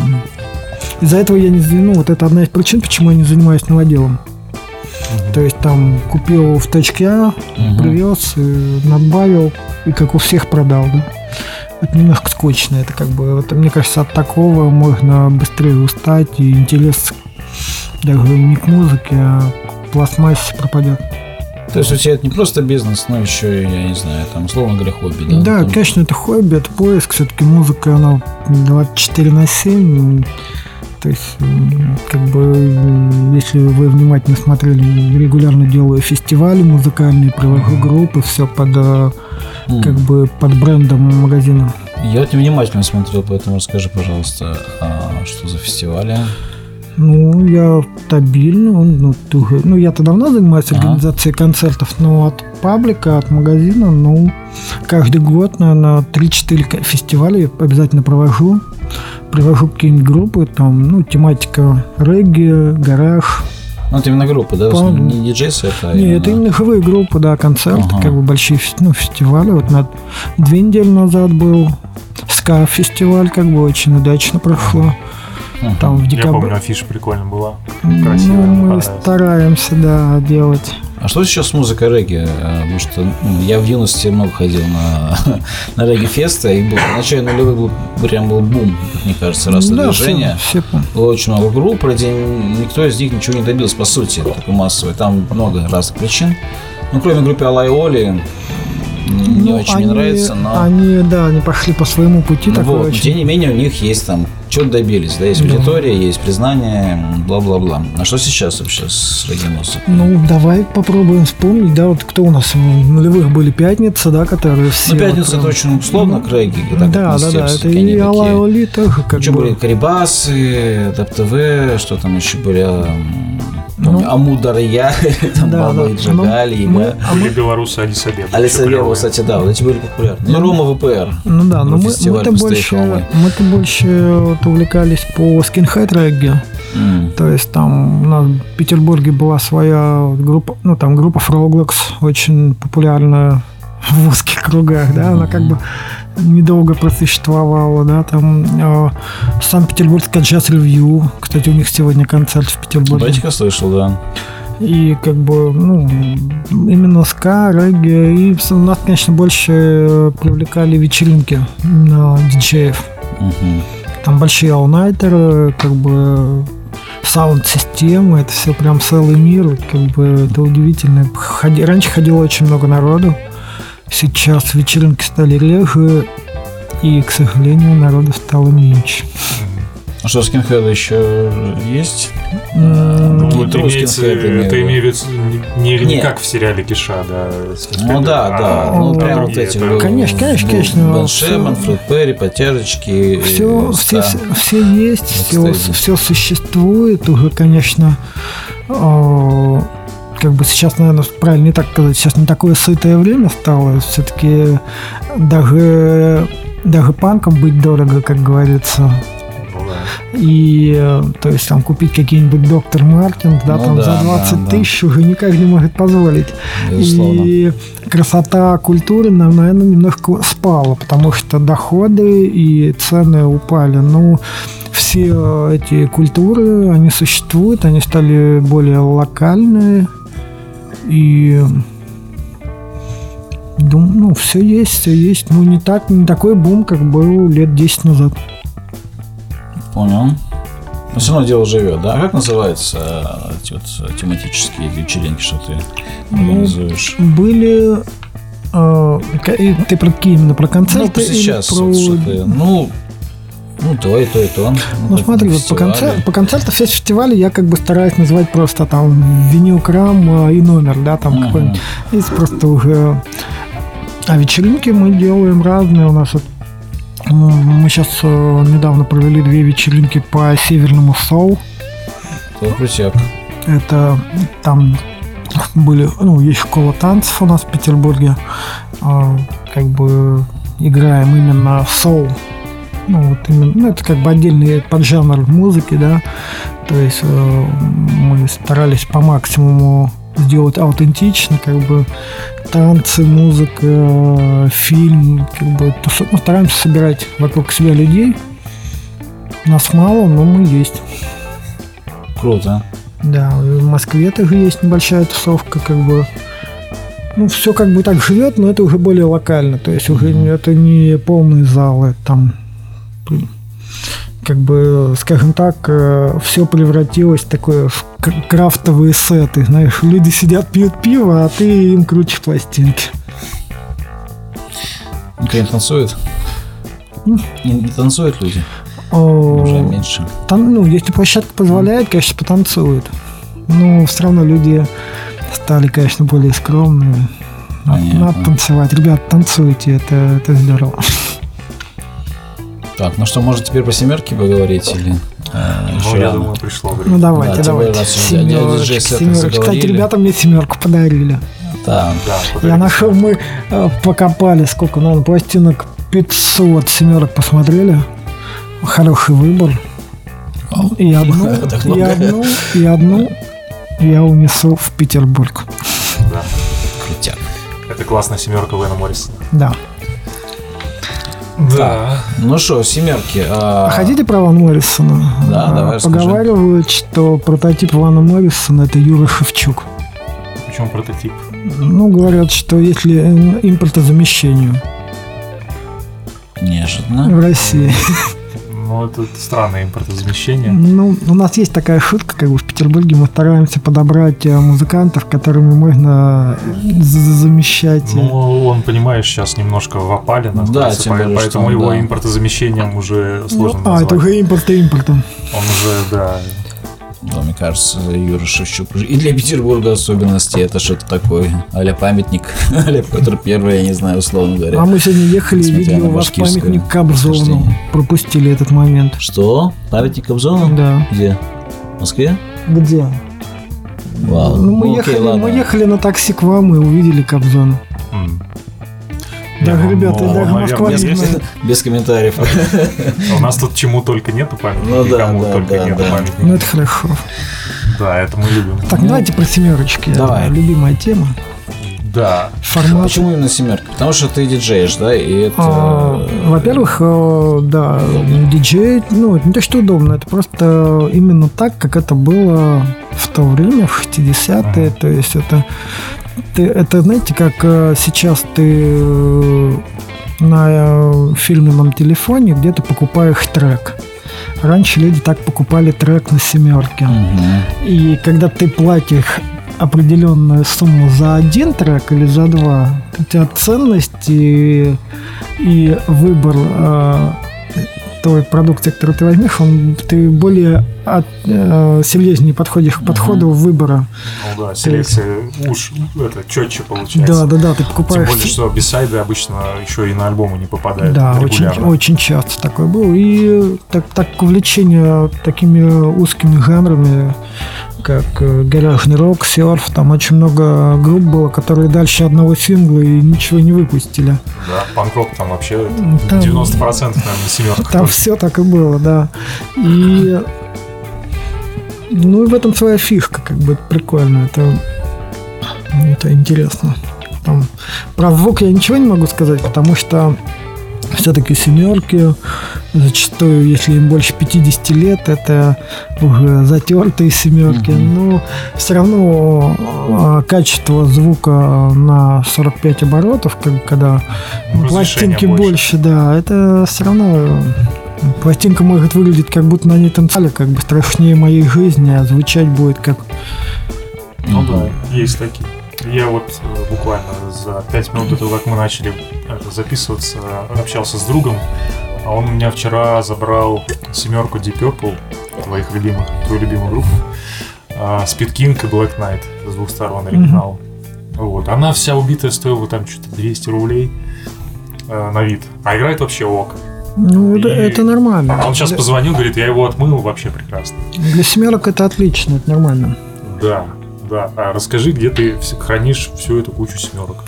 Из-за этого я не ну, вот это одна из причин, почему я не занимаюсь новоделом. Uh-huh. То есть там купил в точке А, uh-huh. привез, надбавил и как у всех продал, да. Это немножко скучно, это как бы, вот, мне кажется, от такого можно быстрее устать и интерес даже не к музыке, а пластмассе пропадет. То есть у тебя это не просто бизнес, но еще, я не знаю, там, условно говоря, хобби, да? Да, Там... конечно, это хобби, это поиск. Все-таки музыка, она 24 на 7. То есть, как бы, если вы внимательно смотрели, регулярно делаю фестивали музыкальные, привожу группы, все под, mm. как бы, под брендом магазина. Я очень внимательно смотрел, поэтому расскажи, пожалуйста, а что за фестивали? Ну, я стабильно. Ну, ну я-то давно занимаюсь организацией а? концертов, но от паблика, от магазина, ну, каждый год, наверное, 3-4 фестиваля обязательно провожу. Привожу какие-нибудь группы, там, ну, тематика регги, гараж, Ну, это именно группа, да? По- Не диджей-сет, а Не, именно- это именно живые группы, да, концерты, Ага. как бы большие ну, фестивали. Вот на две недели назад был ска-фестиваль, как бы очень удачно прошло. Мгм. Там в Я декабре. помню, афиша прикольно была. Ну, красивая, мне мы стараемся, да, делать. А что сейчас с музыкой регги? А, Потому что ну, я в юности много ходил на, [LAUGHS] на регги-фесты, и был, в начале нулевых был, прям был бум, мне кажется, раз да, движение. все, все Было очень много групп, вроде никто из них ничего не добился, по сути, такой массовый. Там много разных причин. Ну, кроме группы Алай Оли, не Ну, очень мне они- нравится, но... Они, да, они пошли по своему пути. Ну вот, но очень- тем не менее, у них есть там, что-то добились, да, есть Да. аудитория, есть признание, бла-бла-бла. А что сейчас вообще с регги-музыкой? Ну, давай попробуем вспомнить, да, вот кто у нас в нулевых были пятница, да, которые все. Ну, пятница вот это очень условно к регги. так да, да, да, это и. Алай Оли тоже как бы. были Карибасы, ТАП-ТВ, что там еще были, м, Ну, помню, Амударья, [LAUGHS] там да, Баба да. и Джагали, Ну, да. а мы- белорусы Алисабеба. Алисавева, кстати, да, вот эти были популярны. Ну, Рома ВПР. Ну да, но Ну, мы, мы-то «Пустые больше, холмы». мы-то больше вот увлекались по скинхед регги. М. То есть там у нас в Петербурге была своя группа, ну там группа Фроглокс, очень популярная в узких кругах, да, она как бы недолго просуществовала, да, там э, Санкт-Петербургская джаз ревью, кстати, у них сегодня концерт в Петербурге. Батька слышал, да. И как бы, ну, именно ска, регги. И нас, конечно, больше привлекали вечеринки на диджеев. Мгм. Там большие аунайтеры, как бы саунд-системы, это все прям целый мир, как бы это удивительно. Ходи- Раньше ходило очень много народу, сейчас вечеринки стали реже, и, к сожалению, народу стало меньше. А что, скинхеды еще есть? М, Ну, это имеется, это имеется не, не как в сериале Киша, да. Ну да, да. Ну, Ну, прям вот эти это- Конечно, конечно, конечно, Бен Шеман, Фред Перри, Потерочки. все, э, все, все есть, все, все существует. Уже, конечно, э, как бы сейчас, наверное, правильно не так сказать, сейчас не такое сытое время стало. Все-таки даже, даже панком быть дорого, как говорится. Ну да. И, э, то есть, там, купить какие-нибудь доктор Мартин, да, Ну там да, за да, 20 да. тысяч уже никак не может позволить. Безусловно. И красота культуры, наверное, немножко спала, потому что доходы и цены упали. Ну, все эти культуры, они существуют, они стали более локальные. И дум, ну, все есть, все есть. Ну, не так, не такой бум, как был лет 10 назад. Понял. Но все равно дело живет, да? А как называются э, эти вот э, тематические вечеринки, что ты Ну, организуешь? Были... э, ты про какие именно? Про Ну, концерты? или сейчас, про- вот что ты, ну, ну, то и то, и то. Ну как смотри, вот по, концер- по концерту все фестивали я как бы стараюсь называть просто там винилкрам э, и номер, да, там Мгм. какой-нибудь. Есть просто уже... А вечеринки мы делаем разные. У нас вот мы сейчас недавно провели две вечеринки по Северному Соу. То крутяк. Это там были, ну, есть школа танцев у нас в Петербурге. А, Как бы играем именно соул. Ну, вот именно, ну, это как бы отдельный поджанр музыки, да. То есть э, мы старались по максимуму сделать аутентично, как бы танцы, музыка, фильм, как бы тусу- ну, стараемся собирать вокруг себя людей. Нас мало, но мы есть. Круто. Да, в Москве тоже есть небольшая тусовка, как бы. Ну, все как бы так живет, но это уже более локально. То есть уже это не полные залы, там как бы, скажем так, все превратилось в такое в крафтовые сеты. Знаешь, люди сидят, пьют пиво, а ты им крутишь пластинки. Никто не танцует? Не, не танцуют люди? О, Уже меньше. Там, ну, если площадка позволяет, конечно, потанцуют. Но все равно люди стали, конечно, более скромными. Понятно. надо танцевать. Ребят, танцуйте, это, это здорово. Так, ну что, может теперь по семерке поговорить или еще Ну, я рано? думаю, пришло Ну время. давайте, Да, давайте. Семерочка, семерочка. Кстати, ребята мне семерку подарили. Да. Да, Я нашел, мы э, покопали, сколько, наверное, пластинок 500 семерок посмотрели. Хороший выбор. И [LAUGHS] одну, и одну, и одну, я унесу в Петербург. Да. Крутяк. Это классная семерка Вена Моррисона. Да. Да. Ну что, семерки. А... А хотите про Ван Моррисона? Да, А, давай, расскажи. Поговаривают, что прототип Вана Моррисона это Юра Шевчук. Причем прототип. Ну, говорят, что если импортозамещению Неожиданно. в России. Ну, это странное импортозамещение. Ну, у нас есть такая шутка, как бы в Петербурге мы стараемся подобрать э, музыкантов, которыми можно за- замещать. э, Ну, он, понимаешь, сейчас немножко в опале находится, по- более, поэтому он, его да. импортозамещением уже ну, сложно а, назвать. это уже импорт импортом. Он уже, да, Да, мне кажется, Юра Шевчук И для Петербурга особенности это что-то такое. Аля памятник. [LAUGHS] Аля Петр Первый, я не знаю, условно говоря. А мы сегодня ехали и видели у вас памятник Кобзону. Пропустили этот момент. Что? Памятник Кобзону? Да. Где? В Москве? Где? Вау. Ну, мы, Ну, окей, ехали, ладно. мы ехали на такси к вам и увидели Кобзона. М. Да, ну, ребята, ну, даже Москва есть. знает. Без комментариев. У нас тут чему только нету памятника, Ну да, никому да, только да, нету да. памятника. Ну, это хорошо. Да, это мы любим. Так, Ну, давайте про семерочки. давай. Любимая тема. Да. Формат. Почему именно семерка? Потому что ты диджеешь, да? И это... А, Во-первых, э, да, диджей, ну, это не то, что удобно, это просто именно так, как это было в то время, в 60-е, Ага. то есть это, ты- это, знаете, как э, сейчас ты э, на э, фирменном телефоне где-то покупаешь трек. Раньше люди так покупали трек на семерке. Мгм. И когда ты платишь определенную сумму за один трек или за два, у тебя ценность и, и выбор э, той продукции, которую ты возьмешь, он, ты более от, э, серьезнее подходишь к подходу выбора. Ну да, селекция уж это четче получается. Да, да, да, ты Тем покупаешь. более, что бисайды обычно еще и на альбомы не попадают Да, очень, очень часто такое было. И так, так увлечение такими узкими жанрами, как э, гаражный рок, серф, там очень много групп было, которые дальше одного сингла и ничего не выпустили. Да, панк-рок там вообще Там- 90% наверное, на семерках. Там все так и было, да. И ну и в этом своя фишка, как бы это прикольно, это, это интересно. Там, про звук я ничего не могу сказать, потому что все-таки семерки, зачастую, если им больше 50 лет, это уже затертые семерки. Но все равно э, качество звука на 45 оборотов, когда Ну, пластинки разрешение больше. да, это все равно пластинка может выглядеть как будто на ней танцевали, как бы страшнее моей жизни, а звучать будет как Ну да, есть такие. Я вот э, буквально за 5 минут до того, как мы начали это, записываться, общался с другом, а он у меня вчера забрал семерку Deep Purple, твоих любимых, твою любимую группу, а, Speed King и Black Knight с двух сторон оригинал. Вот. Она вся убитая стоила там что-то 200 рублей э, на вид. А играет вообще ок. Ну, И- это нормально. Он сейчас позвонил, говорит, я его отмыл, вообще прекрасно. для семерок это отлично, это нормально. Да, да. А расскажи, где ты хранишь всю эту кучу семерок?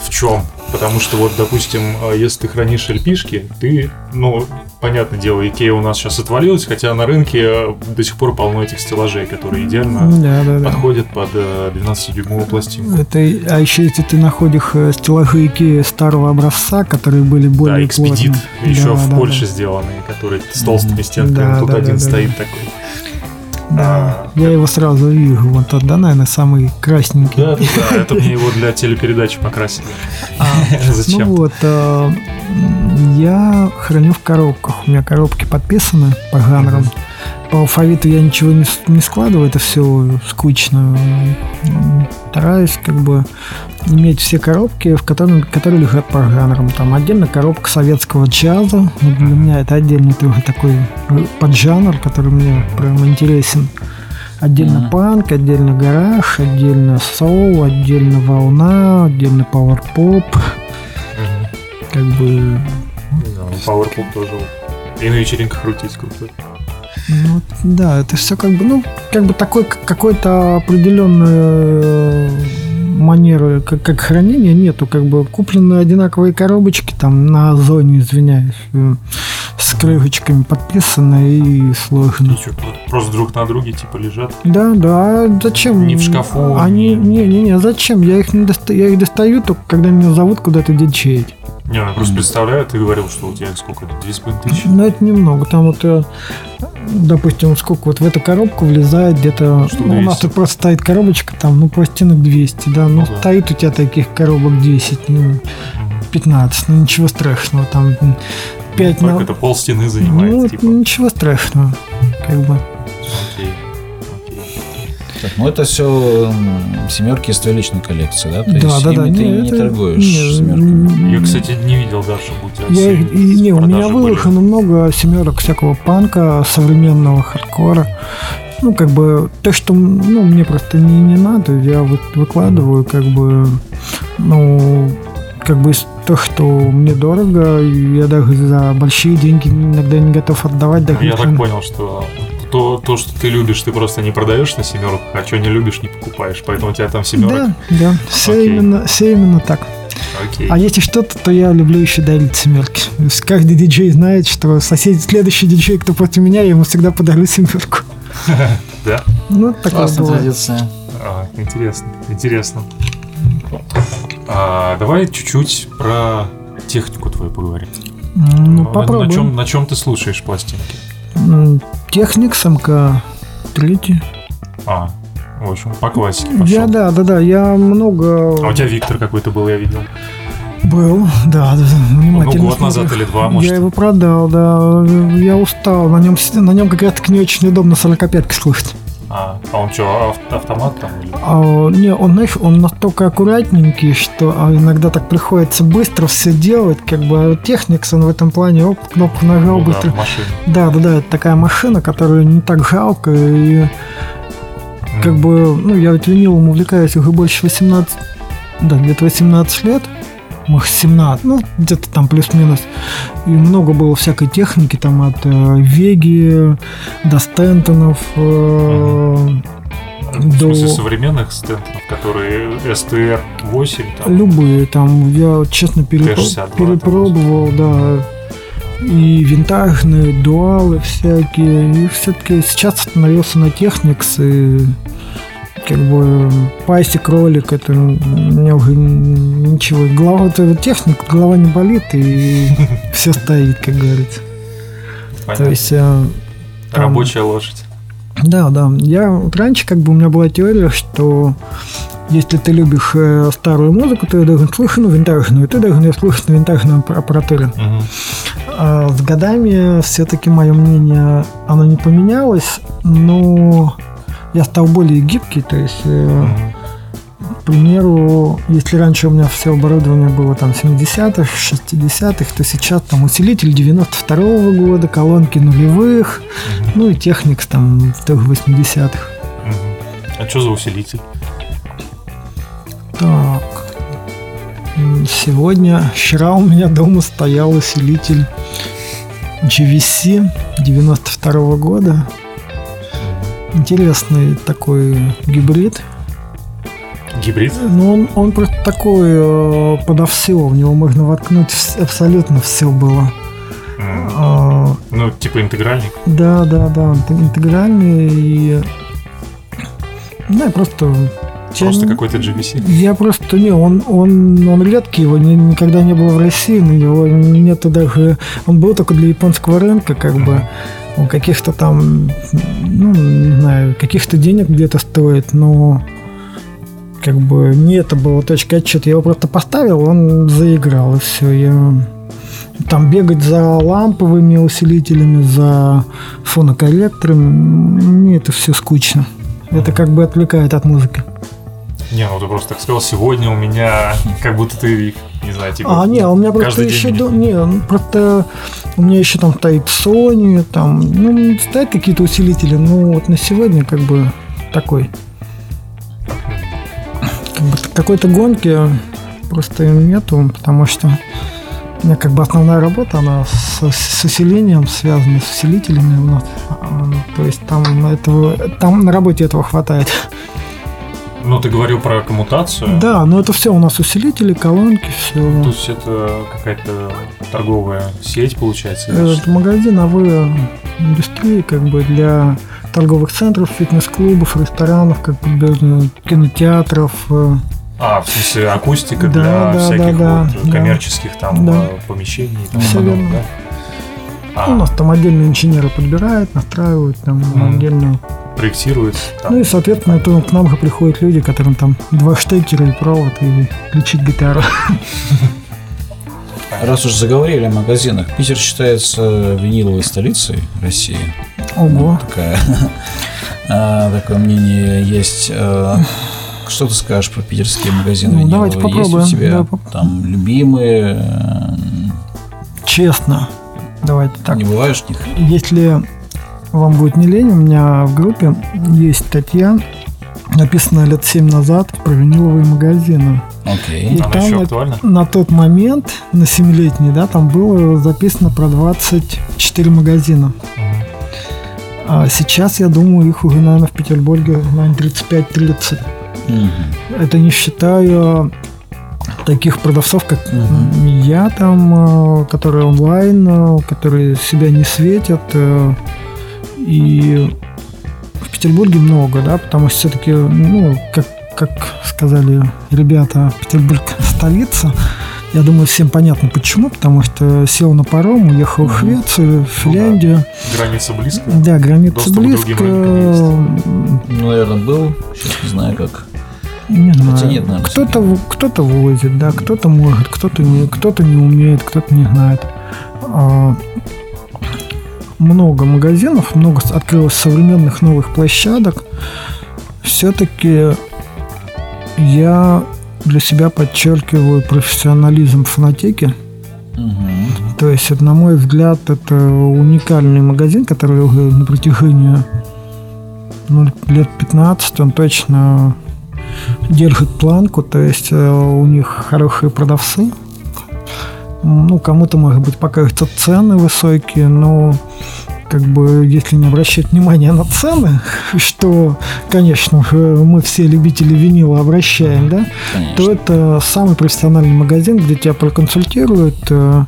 В чем? Потому что вот, допустим, э, если ты хранишь LP-шки, ты, ну, понятное дело, Икея у нас сейчас отвалилась, хотя на рынке э, до сих пор полно этих стеллажей, которые идеально Да, да, да. подходят под э, 12-дюймовую пластинку. Это, а еще если ты находишь э, стеллажи Икеи старого образца, которые были Да, более экспедит, плотные. еще Да, в да, Польше да. сделанные, которые с толстыми стенками. Да, Тут да, один да, да, стоит да. такой. Да, я его сразу вижу. Вот тот, да, наверное, самый красненький. Да, да, да, это мне его для телепередачи покрасили. А, [LAUGHS] Зачем? Ну вот, э, я храню в коробках. У меня коробки подписаны по жанрам. По алфавиту я ничего не, не складываю, это все скучно. Стараюсь как бы иметь все коробки, в которых, которые лежат по жанрам. Там отдельно коробка советского джаза. Вот для меня это отдельный тоже такой э, поджанр, который мне прям интересен. Отдельно Мгм. панк, отдельно гараж, отдельно соул, отдельно волна, отдельно пауэр-поп. Мгм. Как бы Да, Powerpool тоже. И на вечеринках крутить круто. Ну, да, это все как бы, ну, как бы такой какой-то определенной манеры, как, как хранения нету, как бы куплены одинаковые коробочки там на озоне, извиняюсь. э, с крышечками подписаны и сложены. И что, просто друг на друге типа лежат? Да, да, зачем? Не в шкафу, Они, не- не, не, зачем? Я их, не доста- я их достаю только когда меня зовут куда-то диджеить. Не, я просто представляю, ты говорил, что у тебя сколько, две с половиной тысячи? Но это немного. Там вот, э, допустим, сколько вот в эту коробку влезает где-то... Ну, у нас 200. тут просто стоит коробочка, там, ну, пластинок 200, да. Ну, Ну да. стоит у тебя таких коробок 10, ну, Мгм. 15, ну, ничего страшного. Там 5 Так на... это пол стены занимает, Ну, типа. ничего страшного. Как бы. Окей. Так, ну это все семерки из твоей личной коллекции, да? То Да, есть да, да. ты не, не это- торгуешь не, семерками. Я, кстати, не видел даже, тебя Я, не, у меня выложено много семерок всякого панка, современного хардкора. Ну, как бы, то, что ну, мне просто не, не надо, я вы- выкладываю, как бы, ну, как бы из то, что мне дорого, я даже за большие деньги иногда не готов отдавать. Даже Я если- так понял, что то, то, что ты любишь, ты просто не продаешь на семерках, а что не любишь, не покупаешь. Поэтому у тебя там семерок. Да, да, все Окей. именно, все именно так. Окей. А если что-то, то я люблю еще дарить семерки. То есть Каждый диджей знает, что сосед, следующий диджей, кто против меня, я ему всегда подарю семерку. [LAUGHS] Да. Ну, бывает. традиция. А, интересно, интересно. А, давай чуть-чуть про технику твою поговорим. Ну, попробуем. На чем, на чем ты слушаешь пластинки? Техник, СМК, третий. А, в общем, по классике Я, пошел. да, да, да, я много А у тебя Виктор какой-то был, я видел. был, да, да, внимательно Ну, год назад или два, может. Я его продал, да, я устал, на нем, на нем как раз-таки не очень удобно 45 слушать. А, а он что, автомат там? Или... А, не, он, знаешь, он настолько аккуратненький, что а, иногда так приходится быстро все делать, как бы а Техникс, он в этом плане, оп, кнопку нажал Ну да, быстро. машине. Да, да, да, это такая машина, которую не так жалко, и как бы, ну, я ведь винилом увлекаюсь уже больше 18, да, где-то 18 лет, может, 17, ну, где-то там плюс-минус. И много было всякой техники, там, от э, Веги до Стентонов, э, В смысле, до... современных стентонов, которые STR-8, там, Любые, там, я, честно, перепро- Т-62, перепробовал, да, и винтажные, дуалы всякие, и все-таки сейчас остановился на Техникс, и как бы пасик, ролик, это мне уже ничего. Голова, это техник, голова не болит, и [LAUGHS] все стоит, как говорится. понятно. То есть, э, там- рабочая лошадь. да, да. Я вот раньше как бы у меня была теория, что если ты любишь э, старую музыку, то я должен слушать ну, винтажную, ты должен ее слушать на винтажной аппар- аппаратуре. Мгм. А с годами все-таки мое мнение, оно не поменялось, но я стал более гибкий, то есть, э, к примеру, если раньше у меня все оборудование было там 70-х, 60-х, то сейчас там усилитель 92-го года, колонки нулевых, Мгм. ну и техникс там тоже 80-х. Мгм. А что за усилитель? Так. Сегодня, вчера у меня дома стоял усилитель GVC 92 года. Интересный такой гибрид. Гибрид? Но он, он просто такой э, подо все. В него можно воткнуть абсолютно все было. М. А, Ну, типа интегральник. да, да, да, интегральный и... Да, я просто... Просто я- какой-то GVC. Я просто не, он, он, он редкий, его ни- никогда не было в России, на него нету даже, он был только для японского рынка, как бы, у каких-то там, ну, не знаю, каких-то денег где-то стоит, но как бы не это было точка отчета, я его просто поставил, он заиграл, и все, я там бегать за ламповыми усилителями, за фонокорректорами, мне это все скучно. Это как бы отвлекает от музыки. Не, ну ты просто так сказал, сегодня у меня, как будто ты не знаю, типа... А, не, у меня просто еще... до- Не, ну, просто у меня еще там стоит Sony, там, ну, стоят какие-то усилители, ну, вот на сегодня как бы такой. Как бы какой-то гонки просто нету, потому что у меня как бы основная работа, она с, с усилением связана, с усилителями. вот. А, То есть там этого, там на работе этого хватает. Ну, ты говорил про коммутацию. Да, но это все у нас усилители, колонки, все. То есть это какая-то торговая сеть, получается? или Это что? магазин АВ индустрии, как бы для торговых центров, фитнес-клубов, ресторанов, как бы для кинотеатров. э, А, в смысле, акустика Да, для да, всяких да, вот да. коммерческих там Да. э, помещений и тому Всё подобное, верно. да? У А, нас там отдельные инженеры подбирают, настраивают там Мгм. отдельно. Проектируется там. Ну и, соответственно, это к нам же приходят люди, которым там два штекера и провод, и включить гитару. Раз уж заговорили о магазинах, Питер считается виниловой столицей России. Ого. Такая, [LAUGHS] а, такое мнение есть. А, Что ты скажешь про питерские магазины Ну, виниловые? давайте Есть у попробуем. тебя Да, там любимые? э, Честно. Давайте так. Не бываешь в них? Если вам будет не лень, у меня в группе есть статья, написанная лет 7 назад про виниловые магазины. Окей. И Она там еще на- актуальна? На тот момент, на 7-летний, да, там было записано про 24 магазина. Мгм. А сейчас, я думаю, их уже, наверное, в Петербурге, наверное, 35-30. Мгм. Это не считая таких продавцов, как Мгм. я там, э, которые онлайн, э, которые себя не светят. И в Петербурге много, да, потому что все-таки, ну, как, как сказали ребята, Петербург столица. Я думаю, всем понятно почему, потому что сел на паром, уехал в Мгм. Швецию, в Финляндию. Граница близко? Да, граница близко. Ну, наверное, был. Сейчас не знаю, как. Не знаю. нет, наверное, кто-то, в- кто-то возит, да, кто-то может, кто-то не, кто-то не умеет, кто-то не знает. Много магазинов, много открылось современных новых площадок. Все-таки я для себя подчеркиваю профессионализм фанатеки. Мгм. То есть, это, на мой взгляд, это уникальный магазин, который уже на протяжении ну, лет 15 он точно держит планку. То есть, э, у них хорошие продавцы. Ну, кому-то, может быть, покажутся цены высокие, но как бы, если не обращать внимания на цены, [LAUGHS] что, конечно мы все любители винила обращаем, да, Конечно. то это самый профессиональный магазин, где тебя проконсультируют, э,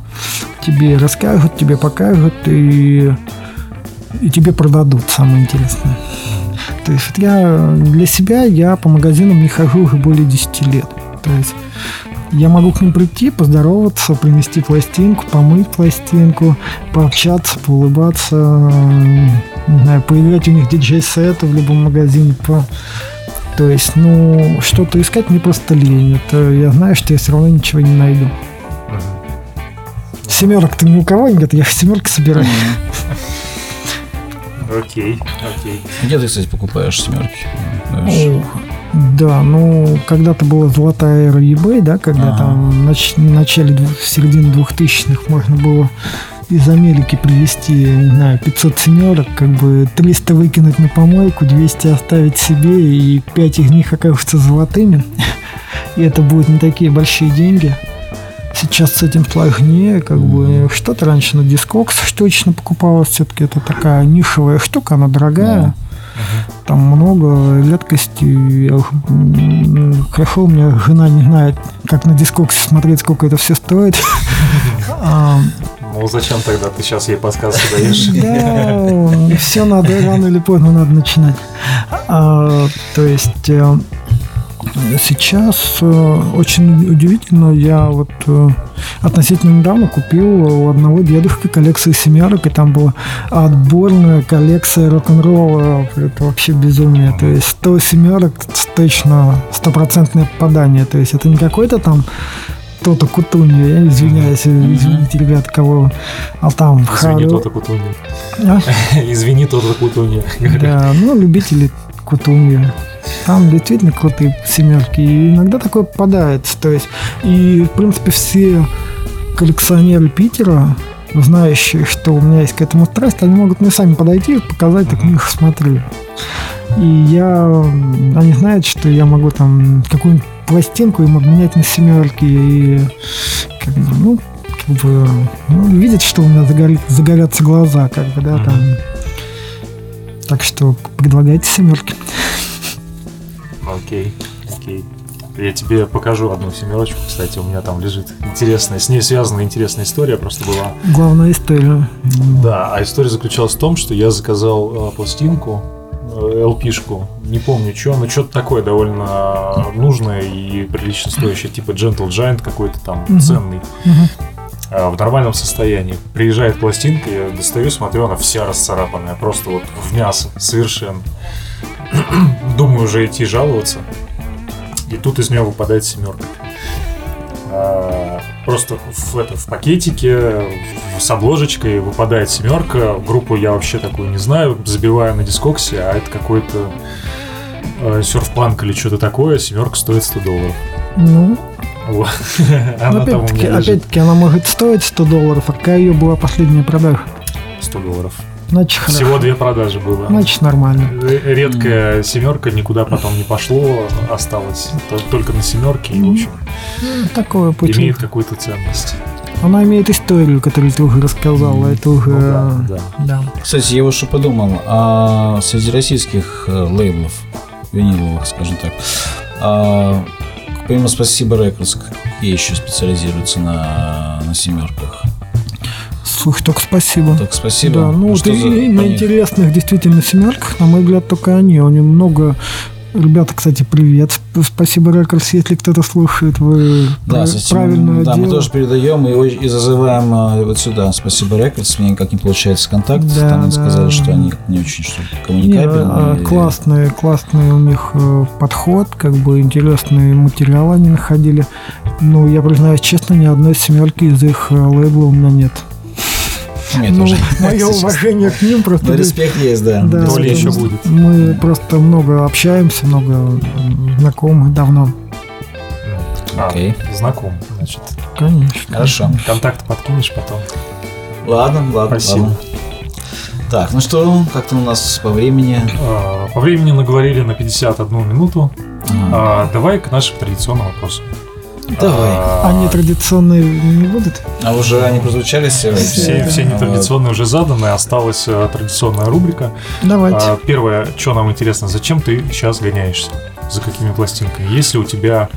тебе расскажут, тебе покажут и, и тебе продадут, самое интересное. То есть вот я для себя, я по магазинам не хожу уже более 10 лет. То есть я могу к ним прийти, поздороваться, принести пластинку, помыть пластинку, пообщаться, поулыбаться, не знаю, поиграть у них диджей-сеты в любом магазине, по, то есть, ну, что-то искать мне просто лень. Это я знаю, что я все равно ничего не найду. Мгм. Семерок-то ни у кого нет, я семерки собираю. Окей, окей. Где ты, кстати, покупаешь семерки? О, Да, ну, когда-то была золотая эра eBay, да, когда Ага. там в нач- начале, середине двухтысячных можно было из Америки привезти, не знаю, 500 семерок, как бы 300 выкинуть на помойку, 200 оставить себе, и 5 из них окажутся золотыми. [LAUGHS] И это будут не такие большие деньги. Сейчас с этим сложнее, как бы что-то раньше на дискокс штучно покупалось, все-таки это такая нишевая штука, она дорогая. Там много редкостей. М, Хорошо, у меня жена не знает, как на дискоксе смотреть, сколько это все стоит. [LAUGHS] А, Ну зачем тогда ты сейчас ей подсказки даешь? [LAUGHS] Да, все надо, рано или поздно надо начинать. А, То есть э, сейчас э, очень удивительно, я вот э, относительно недавно купил у одного дедушки коллекцию семерок, и там была отборная коллекция рок-н-ролла. Это вообще безумие. То есть 100 семерок точно стопроцентное попадание. То есть это не какой-то там то-то кутунья, я извиняюсь, извините, ребят, кого, а там Извини, тот Кутунья. А? [LAUGHS] Извини, тот Кутунья. Да, ну, любители кутунья. Там действительно крутые семерки. И иногда такое попадается. То есть, и, в принципе, все коллекционеры Питера, знающие, что у меня есть к этому страсть, они могут мне сами подойти и показать, так на них смотрю. И я... Они знают, что я могу там какую-нибудь пластинку им обменять на семерки. И как бы, ну, как бы, ну, видят, что у меня загорит- загорятся глаза, как бы, да, там. Так что предлагайте семерки. Окей. Окей. Я тебе покажу одну семерочку, кстати, у меня там лежит интересная, с ней связана интересная история просто была. Главная история. Да, а история заключалась в том, что я заказал э, пластинку, э, LP-шку, не помню что, но что-то такое довольно нужное и прилично стоящее, типа Gentle Giant какой-то там Мгм. ценный, а, в нормальном состоянии. Приезжает пластинка, я достаю, смотрю, она вся расцарапанная, просто вот в мясо, совершенно. [CLEARS THROAT] Думаю уже идти жаловаться. И тут из нее выпадает семерка. А, Просто в, это, в пакетике с обложечкой выпадает семерка. Группу я вообще такую не знаю. Забиваю на дискоксе, а это какой-то э, серфпанк или что-то такое. Семерка стоит 100 долларов. Ну, Вот. [LAUGHS] Она опять-таки, опять-таки, она может стоить 100 долларов, а какая ее была последняя продажа? 100 долларов. Значит, Всего две продажи было. Значит, нормально. Р- Редкая семерка никуда потом не пошло, осталось то- только на семерке и, в общем, Ну, Такое путь. имеет какую-то ценность. Она имеет историю, которую ты уже рассказала. Это уже... Ну да, да. да. Кстати, я вот что подумал, а среди российских э, лейблов, виниловых, скажем так, а, помимо Спасибо Records, какие еще специализируются на, на семерках? Слушай, только спасибо. Так, спасибо. Да, ну вот Что и, и на интересных действительно семерках, на мой взгляд, только они. У них много... Ребята, кстати, привет. Сп- Спасибо, Records, если кто-то слушает, вы Да, прав- кстати, правильное да, мы дело. тоже передаем и, и зазываем а, вот сюда. Спасибо Records, мне никак не получается контакт. Да, Там да. сказали, что они не очень что Не, коммуникабельные. а, и- классный, классный у них э, подход, как бы интересный материал они находили. Ну, я признаюсь честно, ни одной семерки из их э, лейбла у меня нет. Мне ну, тоже. мое уважение к ним просто... Но респект есть, да. Да, Респект еще будет. Мы просто много общаемся, много м, знакомых давно. А, Окей. знаком, значит. Конечно. Хорошо. Контакт подкинешь потом. Ладно, ладно, Спасибо. ладно. Так, ну что, как там у нас по времени? А, По времени наговорили на 51 минуту. А, Давай к нашим традиционным вопросам. Давай. А, А нетрадиционные не будут? А уже они прозвучали? Все, все Вот. нетрадиционные уже заданы, осталась э, традиционная рубрика. Давайте. А, Первое, что нам интересно, зачем ты сейчас гоняешься? За какими пластинками? Есть ли у тебя,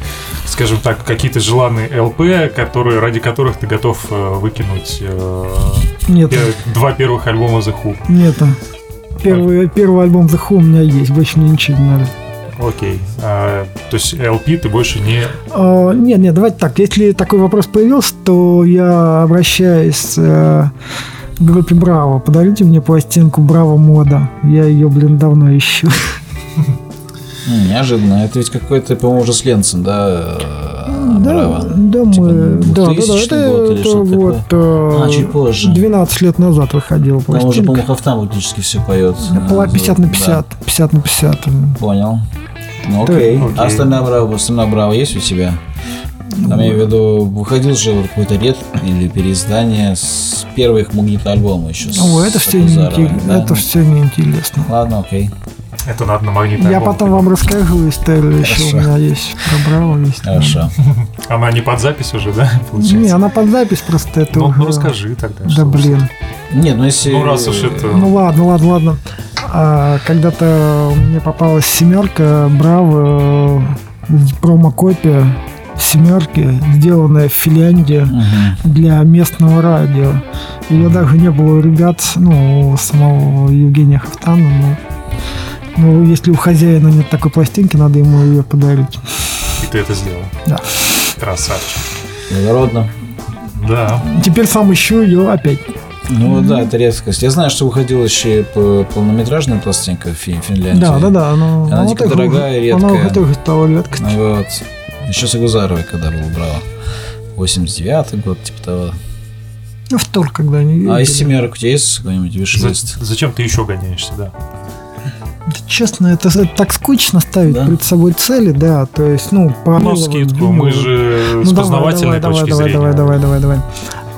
скажем так, какие-то желанные ЛП, которые, ради которых ты готов э, выкинуть э, Нет, пе- два первых альбома The Who? нет. Первый, первый альбом The Who у меня есть, больше мне ничего не надо. Окей. А, то есть LP ты больше не... А, Нет, нет, давайте так. Если такой вопрос появился, то я обращаюсь э, к группе Браво. Подарите мне пластинку Браво Мода. Я ее, блин, давно ищу. [LAUGHS] Неожиданно. Это ведь какой-то, по-моему, уже с Ленцем, да? э, Браво. да, Типа мы... Да, да, да. 2000 Это, это вот... э, А, чуть позже. 12 лет назад выходила Там уже, пластинка. по-моему, Хафтам практически все поет. Была Э, 50 на да, 50. 50 на 50. Понял. Ну, Да, окей. окей. А остальная Браво, остальная Браво есть у тебя? Там, я имею в виду, выходил же какой-то ред или переиздание с первых магнитоальбома еще. О, это все, неинтересно. да? это все неинтересно. Ладно, окей. Это надо на магнитный Я потом вам расскажу историю еще. У меня есть про Браво. Есть. Хорошо. [LAUGHS] Она не под запись уже, да, получается? Не, она под запись просто это ну, ну, расскажи тогда. Да блин. Нет, ну если... Ну, раз уж это- Ну ладно, ладно, ладно. А, когда-то мне попалась семерка Браво э, промокопия семерки, сделанная в Финляндии Мгм. для местного радио. Ее даже не было у ребят, ну, у самого Евгения Хафтана, но ну, если у хозяина нет такой пластинки, надо ему ее подарить. И ты это сделал. Да. Красавчик. Благородно. Да. Теперь сам ищу ее опять. Ну да, это редкость. Я знаю, что выходила еще и п- полнометражная пластинка в Фин- Финляндии. Да, да, да. Но, Она но дико это дорогая и Она редкая. тоже стала редкостью. Ну вот. Еще с Агузаровой, когда был Браво. 89-й год, типа того. Ну, в тур, когда они А из семерок у тебя есть какой-нибудь За- виш-лист? зачем ты еще гоняешься, да? Да, Честно, это, это так скучно ставить Да? перед собой цели, да. То есть, ну, по Ну, скидку, мы же Ну, с давай, познавательной давай, точки давай, зрения. Давай, давай, давай, давай.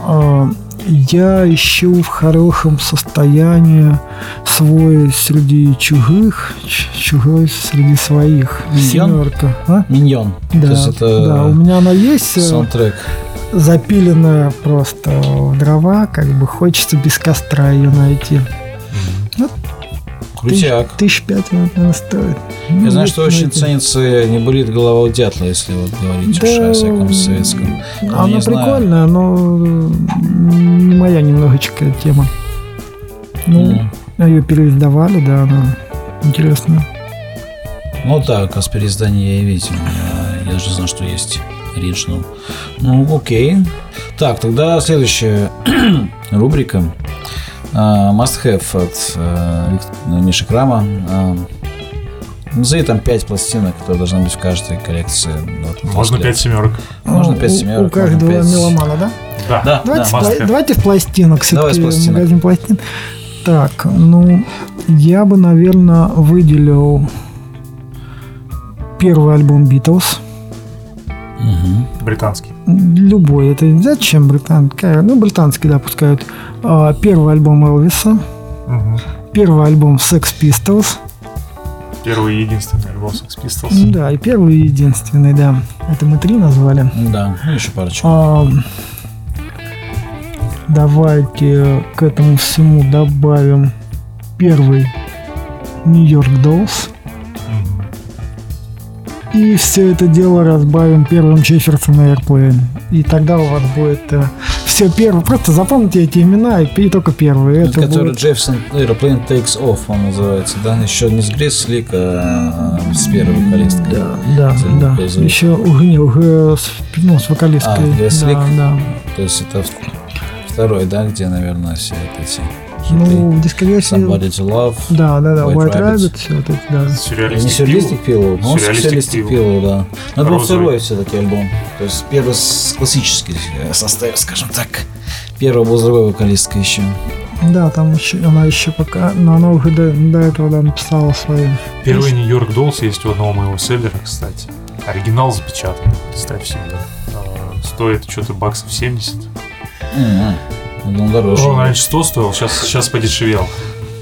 А, Я ищу в хорошем состоянии свой среди чужих, чужой среди своих. Миньон? Семерка. А? Миньон. Да, То есть это да, у меня она есть, э, саундтрек. запиленная просто в дрова, как бы хочется без костра ее найти. Крутяк. Тысяч пять, наверное, стоит. Я Ну, знаю, есть что очень на эти- ценится не болит голова у дятла, если вот говорить уж о всяком советском. Ну, Она не знаю. прикольная, но не моя немножечко тема. Ну, М. ее переиздавали, да, она интересная. Ну да, как раз переиздание я видел. Я, я даже знаю, что есть оригинал. Ну, окей. Так, тогда следующая [CLEARS THROAT] рубрика. А, Must have от э, Вик- Миши Крама. А, Назови там пять пластинок, которые должны быть в каждой коллекции. Вот, Можно взгляд. пять семерок. Можно А, пять у- семерок, У каждого можно пять. меломана, да? Да. Да, Давайте, да. пла- давайте в пластинок Давай с пластинок. магазин пластин. Так, ну, я бы, наверное, выделил первый альбом Битлз. Мгм. Британский. Любой. Это зачем британский? Ну, британский, да, пускают. А, Первый альбом Элвиса. Мгм. Первый альбом Sex Pistols. Первый и единственный альбом Sex Pistols. Да, и первый и единственный, да. Это мы три назвали. Да, ну еще парочку. А, давайте к этому всему добавим первый Нью-Йорк Доллс. Мгм. И все это дело разбавим первым Чеферсом на Airplane. И тогда у вас будет все первое. Просто запомните эти имена и, и только первые. Это который будет- Джефферсон Aeroplane Takes Off, он называется, да? Еще не с Грейс Слик, а с первой вокалисткой. Да, да, да. Еще уже, не, уже с, ну, с вокалисткой. А, Грейс да, Лик? да. То есть это второй, да, где, наверное, все эти хиты. Ну, в дискографии... Somebody to Love. Да, да, да, White White, Rabbit. Вот эти, да. Не Сюрреалистик Пилоу, но Surrealistic Сюрреалистик Pillow. Да. Но это был второй все-таки альбом. То есть первый с классический э, состав, скажем так. Первый был с другой вокалисткой еще. Да, там еще, она еще пока, но она уже до, до этого да, написала свои. Первый Нью-Йорк Доллс есть у одного моего селлера, кстати. Оригинал запечатан, представь себе. А, Стоит что-то баксов 70. М-м. Ну, дороже. Он раньше 100 стоил, сейчас, сейчас подешевел.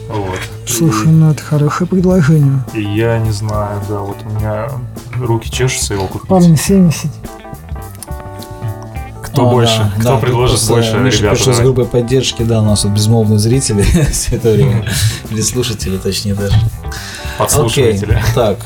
Вот. Слушай, ну это хорошее предложение. И я не знаю, да, вот у меня руки чешутся его купить. Парень 70. Кто А, больше? да, Кто да, предложит просто больше, Миша ребята? пришел с группой поддержки, да, у нас вот безмолвные зрители [LAUGHS] все это время. [LAUGHS] Или слушатели, точнее даже. Подслушиватели. Окей, Так,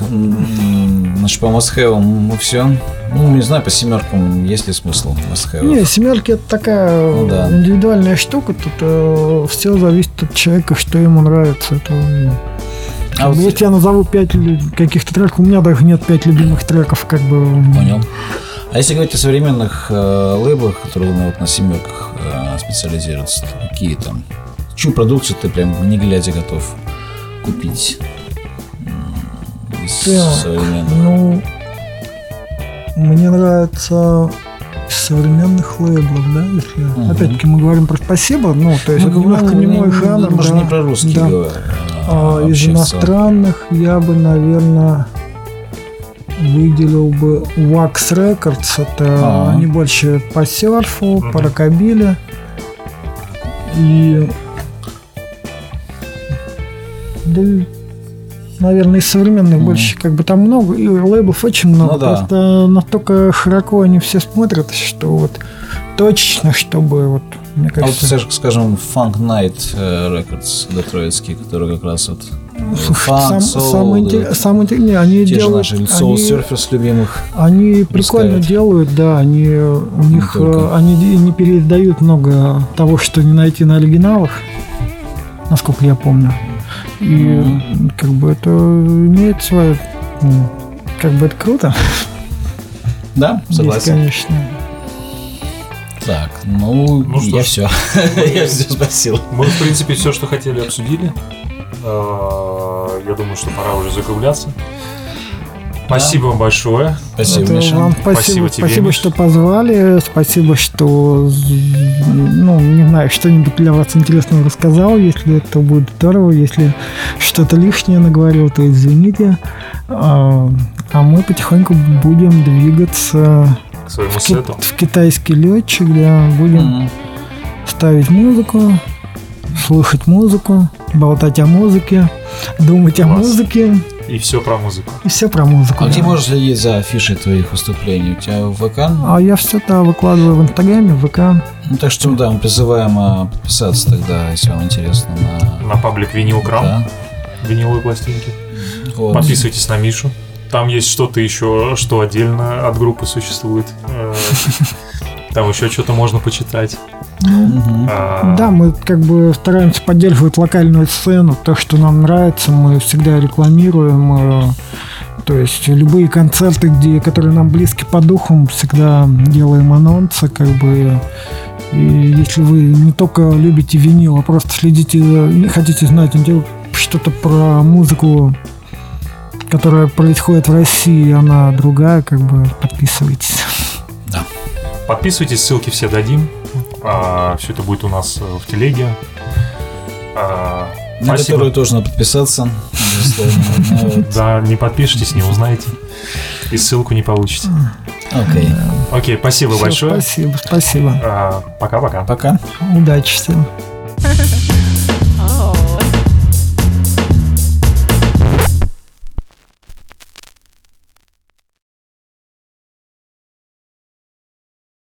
значит, по must мы все. Ну, не знаю, по семеркам есть ли смысл must Не, семерки это такая Ну да. индивидуальная штука. Тут все зависит от человека, что ему нравится. Это, м, А вот- если я назову пять каких-то треков, у меня даже нет пять любимых треков, как бы. Понял. А если говорить о современных э, лейблах, которые ну, вот на семерках э, специализируются, то какие там? Чью продукцию ты прям не глядя готов купить? Из Так, современных. Ну, мне нравится из современных лейблов, да, если Мгм. опять-таки мы говорим про спасибо, ну, то есть это немножко не мой жанр, Мы же да. не про русский Да. говорим. А, а из иностранных я бы, наверное, выделил бы Wax Records. Это А. они больше по серфу, по Мгм. рокобиле. И... Да, наверное, из современных Мгм. больше, как бы там много, и лейблов очень много. Ну да. Просто настолько широко они все смотрят, что вот точечно, чтобы вот, мне А вот, кажется... скаж- скажем, Funk Night э, Records детройтский, который как раз вот э, фанк, сам, соул, самое да. интерес- самое интерес- не, они те же делают, наши Soul они- Surfers любимых. Они прикольно делают, да, они у них только. э, они не переиздают много того, что не найти на оригиналах, насколько я помню. И Мгм. как бы это имеет свое, как бы это круто, Да, согласен. конечно. Так, ну, Ну что [LAUGHS] я ж. все. я все спросил. Мы, в принципе, все, что хотели, обсудили. А, Я думаю, что пора уже закругляться. Спасибо вам большое. Спасибо, Это Миша. вам Спасибо спасибо, тебе, спасибо, Миш. что позвали, спасибо, что, ну, не знаю, что-нибудь для вас интересного рассказал. Если это будет здорово, если что-то лишнее наговорил, то извините. А, а мы потихоньку будем двигаться К своему в, ки- сету. в китайский летчик, где будем Мгм. ставить музыку, слушать музыку, болтать о музыке, думать о Класс. музыке И все про музыку. и все про музыку. А где да. можешь следить за афишей твоих выступлений? У тебя в ВК? А я все это выкладываю в Инстаграме, в ВК. Ну, так что, да, мы призываем а, подписаться тогда, если вам интересно, на... На паблик Винил Крам. Да. виниловые пластинки. Вот. Подписывайтесь на Мишу. Там есть что-то еще, что отдельно от группы существует. Там еще что-то можно почитать. Мгм. А, Да, мы как бы стараемся поддерживать локальную сцену, то, что нам нравится, мы всегда рекламируем. э, То есть любые концерты, где, которые нам близки по духу, всегда делаем анонсы, как бы. И если вы не только любите винил, а просто следите, э, хотите знать что-то про музыку, которая происходит в России, она другая, как бы подписывайтесь. Подписывайтесь, ссылки все дадим. все это будет у нас э, в телеге. А, На спасибо. которую тоже надо подписаться. Ну. Да, не подпишитесь, не узнаете. И ссылку не получите. Окей. Окей, спасибо большое. Спасибо, спасибо. А, Пока-пока. Пока. Удачи всем. Ha ha ha.